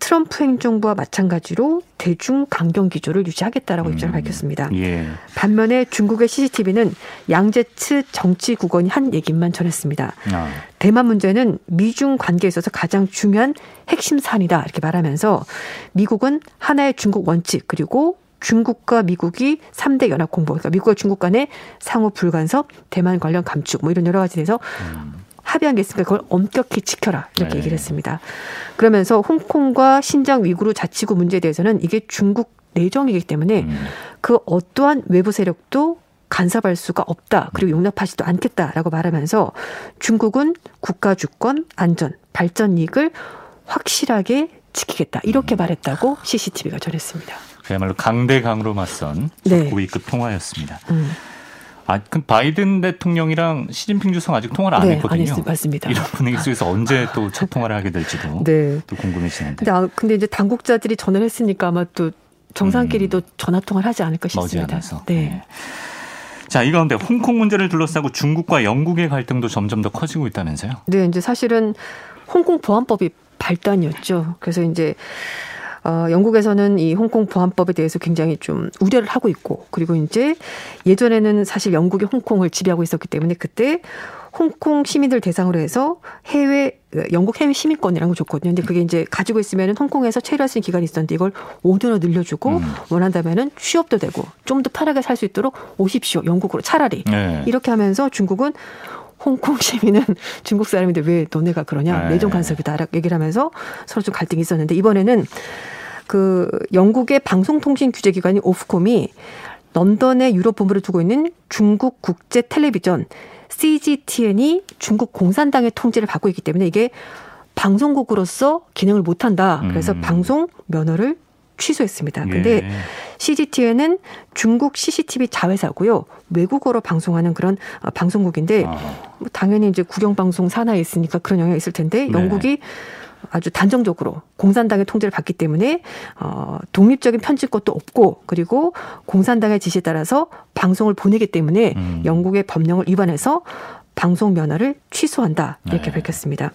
트럼프 행정부와 마찬가지로 대중 강경 기조를 유지하겠다라고 음. 입장을 밝혔습니다. 예. 반면에 중국의 CCTV는 양제츠 정치 국원이 한 얘기만 전했습니다. 아. 대만 문제는 미중 관계에 있어서 가장 중요한 핵심 사안이다 이렇게 말하면서 미국은 하나의 중국 원칙 그리고 중국과 미국이 3대 연합 공보, 그러니까 미국과 중국 간의 상호 불간섭, 대만 관련 감축, 뭐 이런 여러 가지 돼서 음. 합의한 게 있으니까 그걸 엄격히 지켜라 이렇게 네. 얘기를 했습니다. 그러면서 홍콩과 신장 위구르 자치구 문제에 대해서는 이게 중국 내정이기 때문에 음. 그 어떠한 외부 세력도 간섭할 수가 없다. 그리고 용납하지도 않겠다라고 말하면서 중국은 국가 주권, 안전, 발전 이익을 확실하게 지키겠다. 이렇게 음. 말했다고 CCTV가 전했습니다. 그야말로 강대강으로 맞선 네. 고위급 통화였습니다. 음. 아, 그 바이든 대통령이랑 시진핑 주석 아직 통화를 안 네, 했거든요. 안 맞습니다. 이런 분위기 속에서 언제 또 첫 통화를 하게 될지도 네. 또 궁금해지는데. 근데, 아, 근데 이제 당국자들이 전화를 했으니까 아마 또 정상끼리도 음. 전화 통화를 하지 않을까 싶습니다. 네. 네. 자, 이 가운데 홍콩 문제를 둘러싸고 중국과 영국의 갈등도 점점 더 커지고 있다면서요? 네, 이제 사실은 홍콩 보안법이 발단이었죠. 그래서 이제 어, 영국에서는 이 홍콩 보안법에 대해서 굉장히 좀 우려를 하고 있고 그리고 이제 예전에는 사실 영국이 홍콩을 지배하고 있었기 때문에 그때 홍콩 시민들 대상으로 해서 해외 영국 해외 시민권이라는 걸 줬거든요. 근데 그게 이제 가지고 있으면은 홍콩에서 체류할 수 있는 기간이 있었는데 이걸 5년으로 늘려주고 음. 원한다면은 취업도 되고 좀 더 편하게 살 수 있도록 오십시오. 영국으로 차라리 네. 이렇게 하면서 중국은 홍콩 시민은 중국 사람인데 왜 너네가 그러냐 네. 내정 간섭이다 라고 얘기를 하면서 서로 좀 갈등이 있었는데 이번에는 그 영국의 방송통신 규제 기관인 오프콤이 런던에 유럽 본부를 두고 있는 중국 국제 텔레비전 CGTN이 중국 공산당의 통제를 받고 있기 때문에 이게 방송국으로서 기능을 못한다. 그래서 음. 방송 면허를 취소했습니다. 근데 예. CGTN은 중국 CCTV 자회사고요. 외국어로 방송하는 그런 어, 방송국인데 아. 뭐 당연히 이제 국영 방송 산하에 있으니까 그런 영향이 있을 텐데 네. 영국이 아주 단정적으로 공산당의 통제를 받기 때문에 어 독립적인 편집권도 없고 그리고 공산당의 지시에 따라서 방송을 보내기 때문에 음. 영국의 법령을 위반해서 방송 면허를 취소한다 이렇게 네. 밝혔습니다.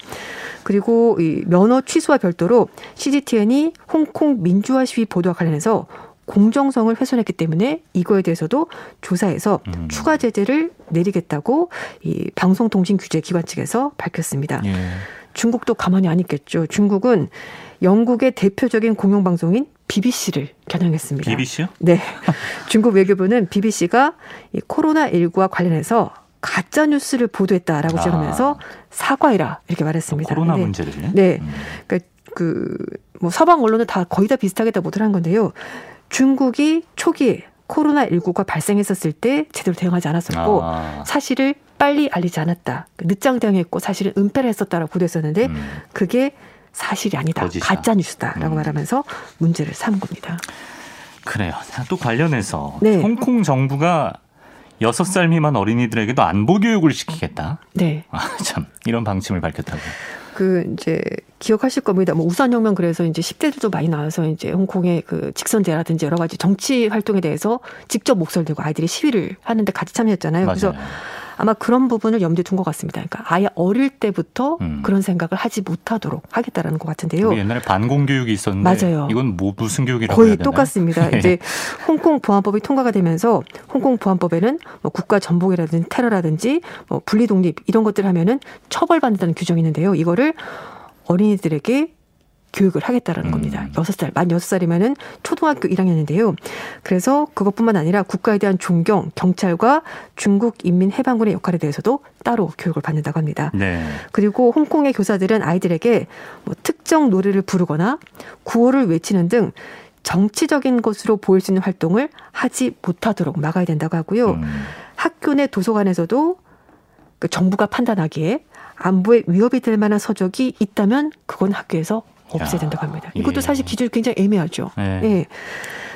그리고 이 면허 취소와 별도로 CGTN이 홍콩 민주화 시위 보도와 관련해서 공정성을 훼손했기 때문에 이거에 대해서도 조사해서 음. 추가 제재를 내리겠다고 이 방송통신규제기관 측에서 밝혔습니다. 예. 중국도 가만히 안 있겠죠. 중국은 영국의 대표적인 공영방송인 BBC를 겨냥했습니다. BBC요? 네. 중국 외교부는 BBC가 이 코로나19와 관련해서 가짜 뉴스를 보도했다라고 지적하면서 아. 사과해라 이렇게 말했습니다. 코로나 네. 문제를. 네. 음. 그러니까 그뭐 서방 언론은 다 거의 다 비슷하게 다 못을 한 건데요. 중국이 초기에 코로나 19가 발생했었을 때 제대로 대응하지 않았었고 아. 사실을 빨리 알리지 않았다. 늦장 대응했고 사실은 은폐를 했었다라고 보도했었는데 음. 그게 사실이 아니다. 가짜 뉴스다라고 음. 말하면서 문제를 삼은 겁니다. 그래요. 또 관련해서 네. 홍콩 정부가 여섯 살 미만 어린이들에게도 안보 교육을 시키겠다. 네. 아, 참 이런 방침을 밝혔다고. 그 이제 기억하실 겁니다. 뭐 우산혁명 그래서 이제 10대들도 많이 나와서 이제 홍콩의 그 직선제라든지 여러 가지 정치 활동에 대해서 직접 목소리를 들고 아이들이 시위를 하는데 같이 참여했잖아요. 맞아요. 그래서 아마 그런 부분을 염두에 둔 것 같습니다. 그러니까 아예 어릴 때부터 음. 그런 생각을 하지 못하도록 하겠다라는 것 같은데요. 옛날에 반공 교육이 있었는데 맞아요. 이건 뭐 무슨 교육이라고 거의 똑같습니다. 네. 이제 홍콩 보안법이 통과가 되면서 홍콩 보안법에는 뭐 국가 전복이라든지 테러라든지 뭐 분리 독립 이런 것들 하면은 처벌받는다는 규정이 있는데요. 이거를 어린이들에게 교육을 하겠다라는 음. 겁니다. 여섯 살만 여섯 살이면은 초등학교 1학년인데요. 그래서 그것뿐만 아니라 국가에 대한 존경, 경찰과 중국 인민해방군의 역할에 대해서도 따로 교육을 받는다고 합니다. 네. 그리고 홍콩의 교사들은 아이들에게 뭐 특정 노래를 부르거나 구호를 외치는 등 정치적인 것으로 보일 수 있는 활동을 하지 못하도록 막아야 된다고 하고요. 음. 학교 내 도서관에서도 그 정부가 판단하기에 안보에 위협이 될 만한 서적이 있다면 그건 학교에서 없애야 된다고 합니다. 이것도 예. 사실 기준이 굉장히 애매하죠. 예. 예.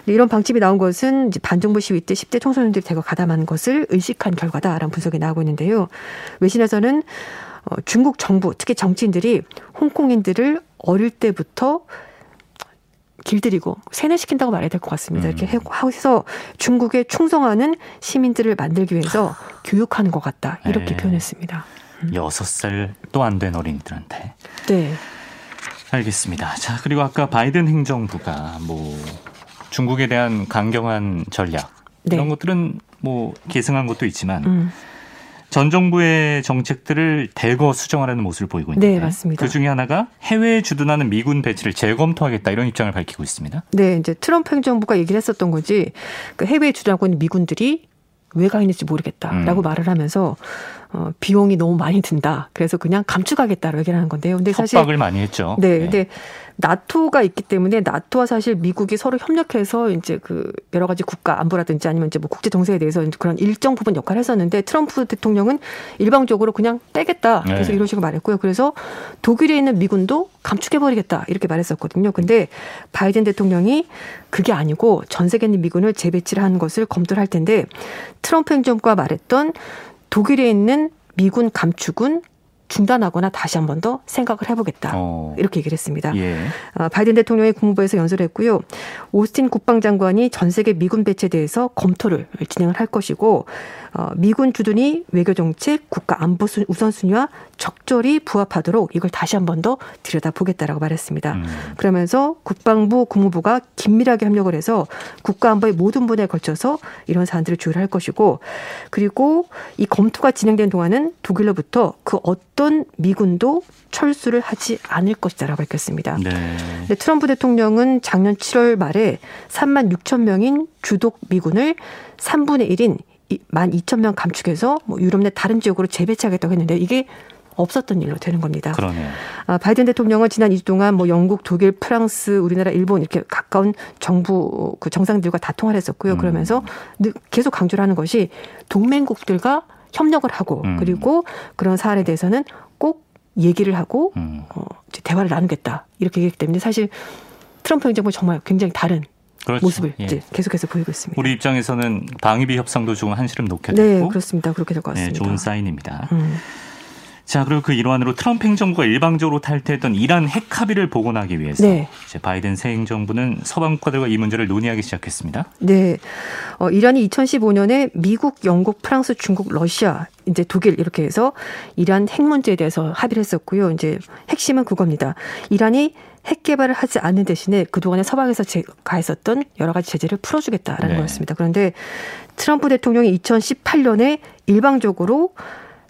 이런 방침이 나온 것은 이제 반정부 시위 때 10대 청소년들이 대거 가담한 것을 의식한 결과다라는 분석이 나오고 있는데요. 외신에서는 어, 중국 정부, 특히 정치인들이 홍콩인들을 어릴 때부터 길들이고 세뇌시킨다고 말해야 될 것 같습니다. 음. 이렇게 해서 중국에 충성하는 시민들을 만들기 위해서 교육하는 것 같다. 이렇게 네. 표현했습니다. 음. 여섯 살도 안된 어린이들한테. 네. 알겠습니다. 자, 그리고 아까 바이든 행정부가 뭐 중국에 대한 강경한 전략 네. 이런 것들은 뭐 계승한 것도 있지만 음. 전 정부의 정책들을 대거 수정하려는 모습을 보이고 있는데 네, 맞습니다. 그 중에 하나가 해외에 주둔하는 미군 배치를 재검토하겠다 이런 입장을 밝히고 있습니다. 네, 이제 트럼프 행정부가 얘기를 했었던 거지. 그 해외에 주둔하고 있는 미군들이 왜 가 있는지 모르겠다라고 음. 말을 하면서 어, 비용이 너무 많이 든다. 그래서 그냥 감축하겠다라고 얘기를 하는 건데요. 근데 사실 협박을 많이 했죠. 네, 네. 근데 나토가 있기 때문에 나토와 사실 미국이 서로 협력해서 이제 그 여러 가지 국가 안보라든지 아니면 이제 뭐 국제 정세에 대해서 그런 일정 부분 역할을 했었는데 트럼프 대통령은 일방적으로 그냥 떼겠다. 그래서 네. 이런 식으로 말했고요. 그래서 독일에 있는 미군도 감축해 버리겠다 이렇게 말했었거든요. 근데 바이든 대통령이 그게 아니고 전 세계 있는 미군을 재배치를 하는 것을 검토를 할 텐데 트럼프 행정부가 말했던 독일에 있는 미군 감축은 중단하거나 다시 한 번 더 생각을 해보겠다. 어. 이렇게 얘기를 했습니다. 예. 어, 바이든 대통령이 국무부에서 연설을 했고요. 오스틴 국방장관이 전 세계 미군 배치에 대해서 검토를 진행을 할 것이고 어, 미군 주둔이 외교 정책, 국가 안보 우선순위와 적절히 부합하도록 이걸 다시 한 번 더 들여다보겠다라고 말했습니다. 음. 그러면서 국방부, 국무부가 긴밀하게 협력을 해서 국가 안보의 모든 분야에 걸쳐서 이런 사안들을 조율할 것이고 그리고 이 검토가 진행된 동안은 독일로부터 그 어떤 미군도 철수를 하지 않을 것이다라고 밝혔습니다. 네. 트럼프 대통령은 작년 7월 말에 3만 6천 명인 주독 미군을 3분의 1인 1만 2천 명 감축해서 뭐 유럽 내 다른 지역으로 재배치하겠다고 했는데 이게 없었던 일로 되는 겁니다. 그러네요. 아, 바이든 대통령은 지난 2주 동안 뭐 영국, 독일, 프랑스, 우리나라, 일본 이렇게 가까운 정부 그 정상들과 다 통화를 했었고요. 음. 그러면서 계속 강조를 하는 것이 동맹국들과 협력을 하고 음. 그리고 그런 사안에 대해서는 꼭 얘기를 하고 음. 어, 대화를 나누겠다 이렇게 얘기했기 때문에 사실 트럼프 행정부 정말 굉장히 다른 그렇죠. 모습을 예. 이제 계속해서 보이고 있습니다. 우리 입장에서는 방위비 협상도 조금 한시름 놓게 되고 네, 그렇습니다. 그렇게 될 것 같습니다. 네, 좋은 사인입니다. 음. 자, 그리고 그 일환으로 트럼프 행정부가 일방적으로 탈퇴했던 이란 핵 합의를 복원하기 위해서 네. 이제 바이든 새 행정부는 서방 국가들과 이 문제를 논의하기 시작했습니다. 네. 어, 이란이 2015년에 미국, 영국, 프랑스, 중국, 러시아, 이제 독일 이렇게 해서 이란 핵 문제에 대해서 합의를 했었고요. 이제 핵심은 그겁니다. 이란이 핵 개발을 하지 않는 대신에 그동안에 서방에서 가했었던 여러 가지 제재를 풀어주겠다라는 네. 거였습니다. 그런데 트럼프 대통령이 2018년에 일방적으로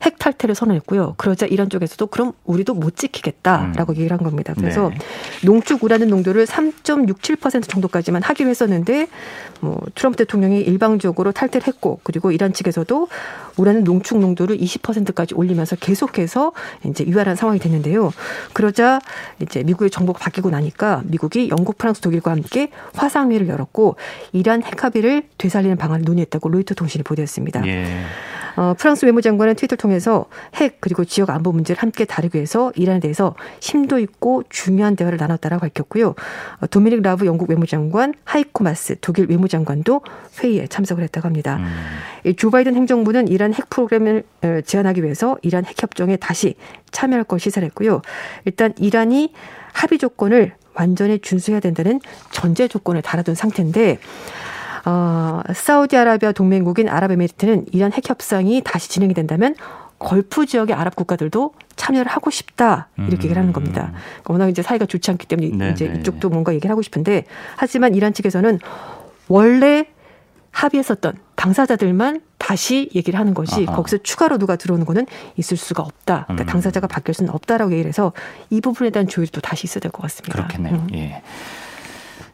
핵 탈퇴를 선언했고요. 그러자 이란 쪽에서도 그럼 우리도 못 지키겠다라고 음. 얘기를 한 겁니다. 그래서 네. 농축 우라는 농도를 3.67% 정도까지만 하기로 했었는데 뭐 트럼프 대통령이 일방적으로 탈퇴를 했고 그리고 이란 측에서도 우라는 농축 농도를 20%까지 올리면서 계속해서 이제 유한한 상황이 됐는데요. 그러자 이제 미국의 정부가 바뀌고 나니까 미국이 영국, 프랑스, 독일과 함께 화상회의를 열었고 이란 핵 합의를 되살리는 방안을 논의했다고 로이터 통신이 보도했습니다. 예. 어, 프랑스 외무장관은 트위터를 통해서 핵 그리고 지역 안보 문제를 함께 다루기 위해서 이란에 대해서 심도 있고 중요한 대화를 나눴다라고 밝혔고요. 어, 도미닉 라브 영국 외무장관, 하이코 마스 독일 외무장관도 회의에 참석을 했다고 합니다. 음. 조 바이든 행정부는 이란 핵 프로그램을 어, 제한하기 위해서 이란 핵 협정에 다시 참여할 걸 시사했고요. 일단 이란이 합의 조건을 완전히 준수해야 된다는 전제 조건을 달아둔 상태인데 어, 사우디아라비아 동맹국인 아랍에미리트는 이란 핵 협상이 다시 진행이 된다면 걸프 지역의 아랍 국가들도 참여를 하고 싶다 이렇게 얘기를 하는 겁니다. 음. 그러니까 워낙 이제 사이가 좋지 않기 때문에 네네. 이제 네. 이쪽도 뭔가 얘기를 하고 싶은데 하지만 이란 측에서는 원래 합의했었던 당사자들만 다시 얘기를 하는 것이 아하. 거기서 추가로 누가 들어오는 거는 있을 수가 없다. 그러니까 음. 당사자가 바뀔 수는 없다라고 얘기를 해서 이 부분에 대한 조율도 다시 있어야 될 것 같습니다. 그렇겠네요. 음. 예.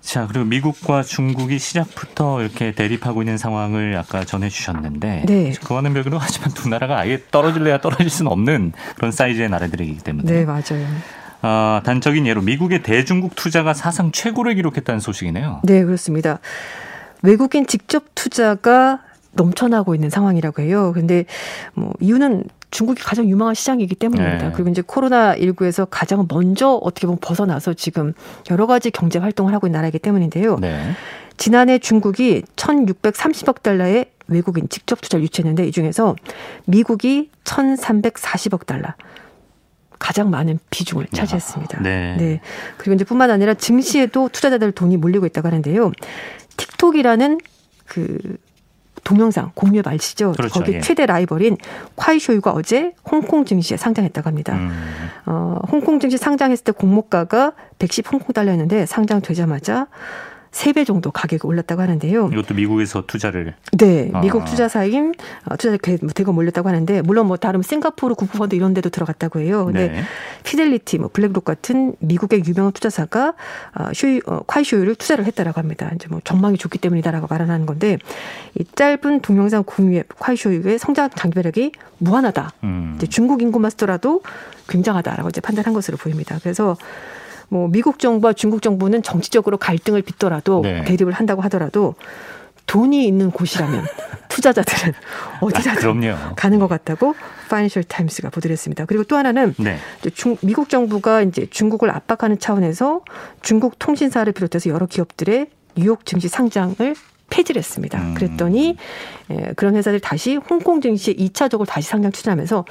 자, 그리고 미국과 중국이 시작부터 이렇게 대립하고 있는 상황을 아까 전해주셨는데, 네. 그와는 별개로 하지만 두 나라가 아예 떨어질래야 떨어질 수는 없는 그런 사이즈의 나라들이기 때문에. 네, 맞아요. 아, 단적인 예로 미국의 대중국 투자가 사상 최고를 기록했다는 소식이네요. 네, 그렇습니다. 외국인 직접 투자가 넘쳐나고 있는 상황이라고 해요. 근데 뭐 이유는 중국이 가장 유망한 시장이기 때문입니다. 네. 그리고 이제 코로나19에서 가장 먼저 어떻게 보면 벗어나서 지금 여러 가지 경제 활동을 하고 있는 나라이기 때문인데요. 네. 지난해 중국이 1,630억 달러의 외국인 직접 투자를 유치했는데 이 중에서 미국이 1,340억 달러. 가장 많은 비중을 차지했습니다. 네. 네. 그리고 이제 뿐만 아니라 증시에도 투자자들 돈이 몰리고 있다고 하는데요. 틱톡이라는 그 동영상 공유앱 알시죠? 그렇죠. 거기 예. 최대 라이벌인 콰이쇼유가 어제 홍콩 증시에 상장했다고 합니다. 음. 어, 홍콩 증시 상장했을 때 공모가가 110 홍콩 달러였는데 상장되자마자 3배 정도 가격이 올랐다고 하는데요. 이것도 미국에서 투자를 네, 아. 미국 투자사인 어, 투자 대거 몰렸다고 하는데 물론 뭐 다른 싱가포르 국부펀드 이런 데도 들어갔다고 해요. 근데 네. 피델리티, 뭐 블랙록 같은 미국의 유명한 투자사가 어, 쇼유, 어, 콰이쇼유를 투자를 했다라고 합니다. 이제 뭐 전망이 좋기 때문이다라고 말하는 건데 이 짧은 동영상 공유의 콰이쇼유의 성장 장기배력이 무한하다. 음. 이제 중국 인구만 쓰더라도 굉장하다라고 이제 판단한 것으로 보입니다. 그래서 뭐 미국 정부와 중국 정부는 정치적으로 갈등을 빚더라도 네. 대립을 한다고 하더라도 돈이 있는 곳이라면 투자자들은 어디라도 아, 가는 것 같다고 파이낸셜 타임스가 보도를 했습니다. 그리고 또 하나는 네. 중, 미국 정부가 이제 중국을 압박하는 차원에서 중국 통신사를 비롯해서 여러 기업들의 뉴욕 증시 상장을 폐지를 했습니다. 음. 그랬더니 예, 그런 회사들 다시 홍콩 증시에 2차적으로 다시 상장 추진하면서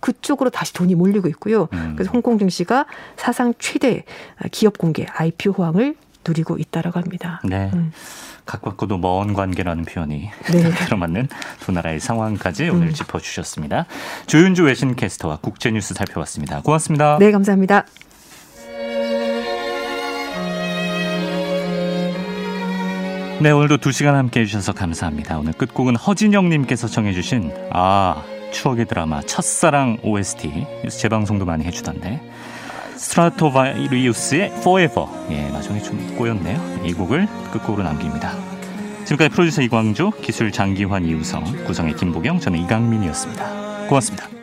그쪽으로 다시 돈이 몰리고 있고요. 음. 그래서 홍콩 증시가 사상 최대 기업 공개 IPO 호황을 누리고 있다라고 합니다. 네. 음. 각박고도 먼 관계라는 표현이 네. 들어맞는 두 나라의 상황까지 오늘 음. 짚어주셨습니다. 조윤주 외신 캐스터와 국제뉴스 살펴봤습니다. 고맙습니다. 네, 감사합니다. 네, 오늘도 두 시간 함께 해주셔서 감사합니다. 오늘 끝곡은 허진영님께서 청해주신 아 추억의 드라마 첫사랑 OST 재방송도 많이 해주던데 스트라토바이리우스의 Forever. 예 나중에 좀 꼬였네요. 이 곡을 끝곡으로 남깁니다. 지금까지 프로듀서 이광조 기술 장기환 이우성 구성의 김보경 저는 이강민이었습니다. 고맙습니다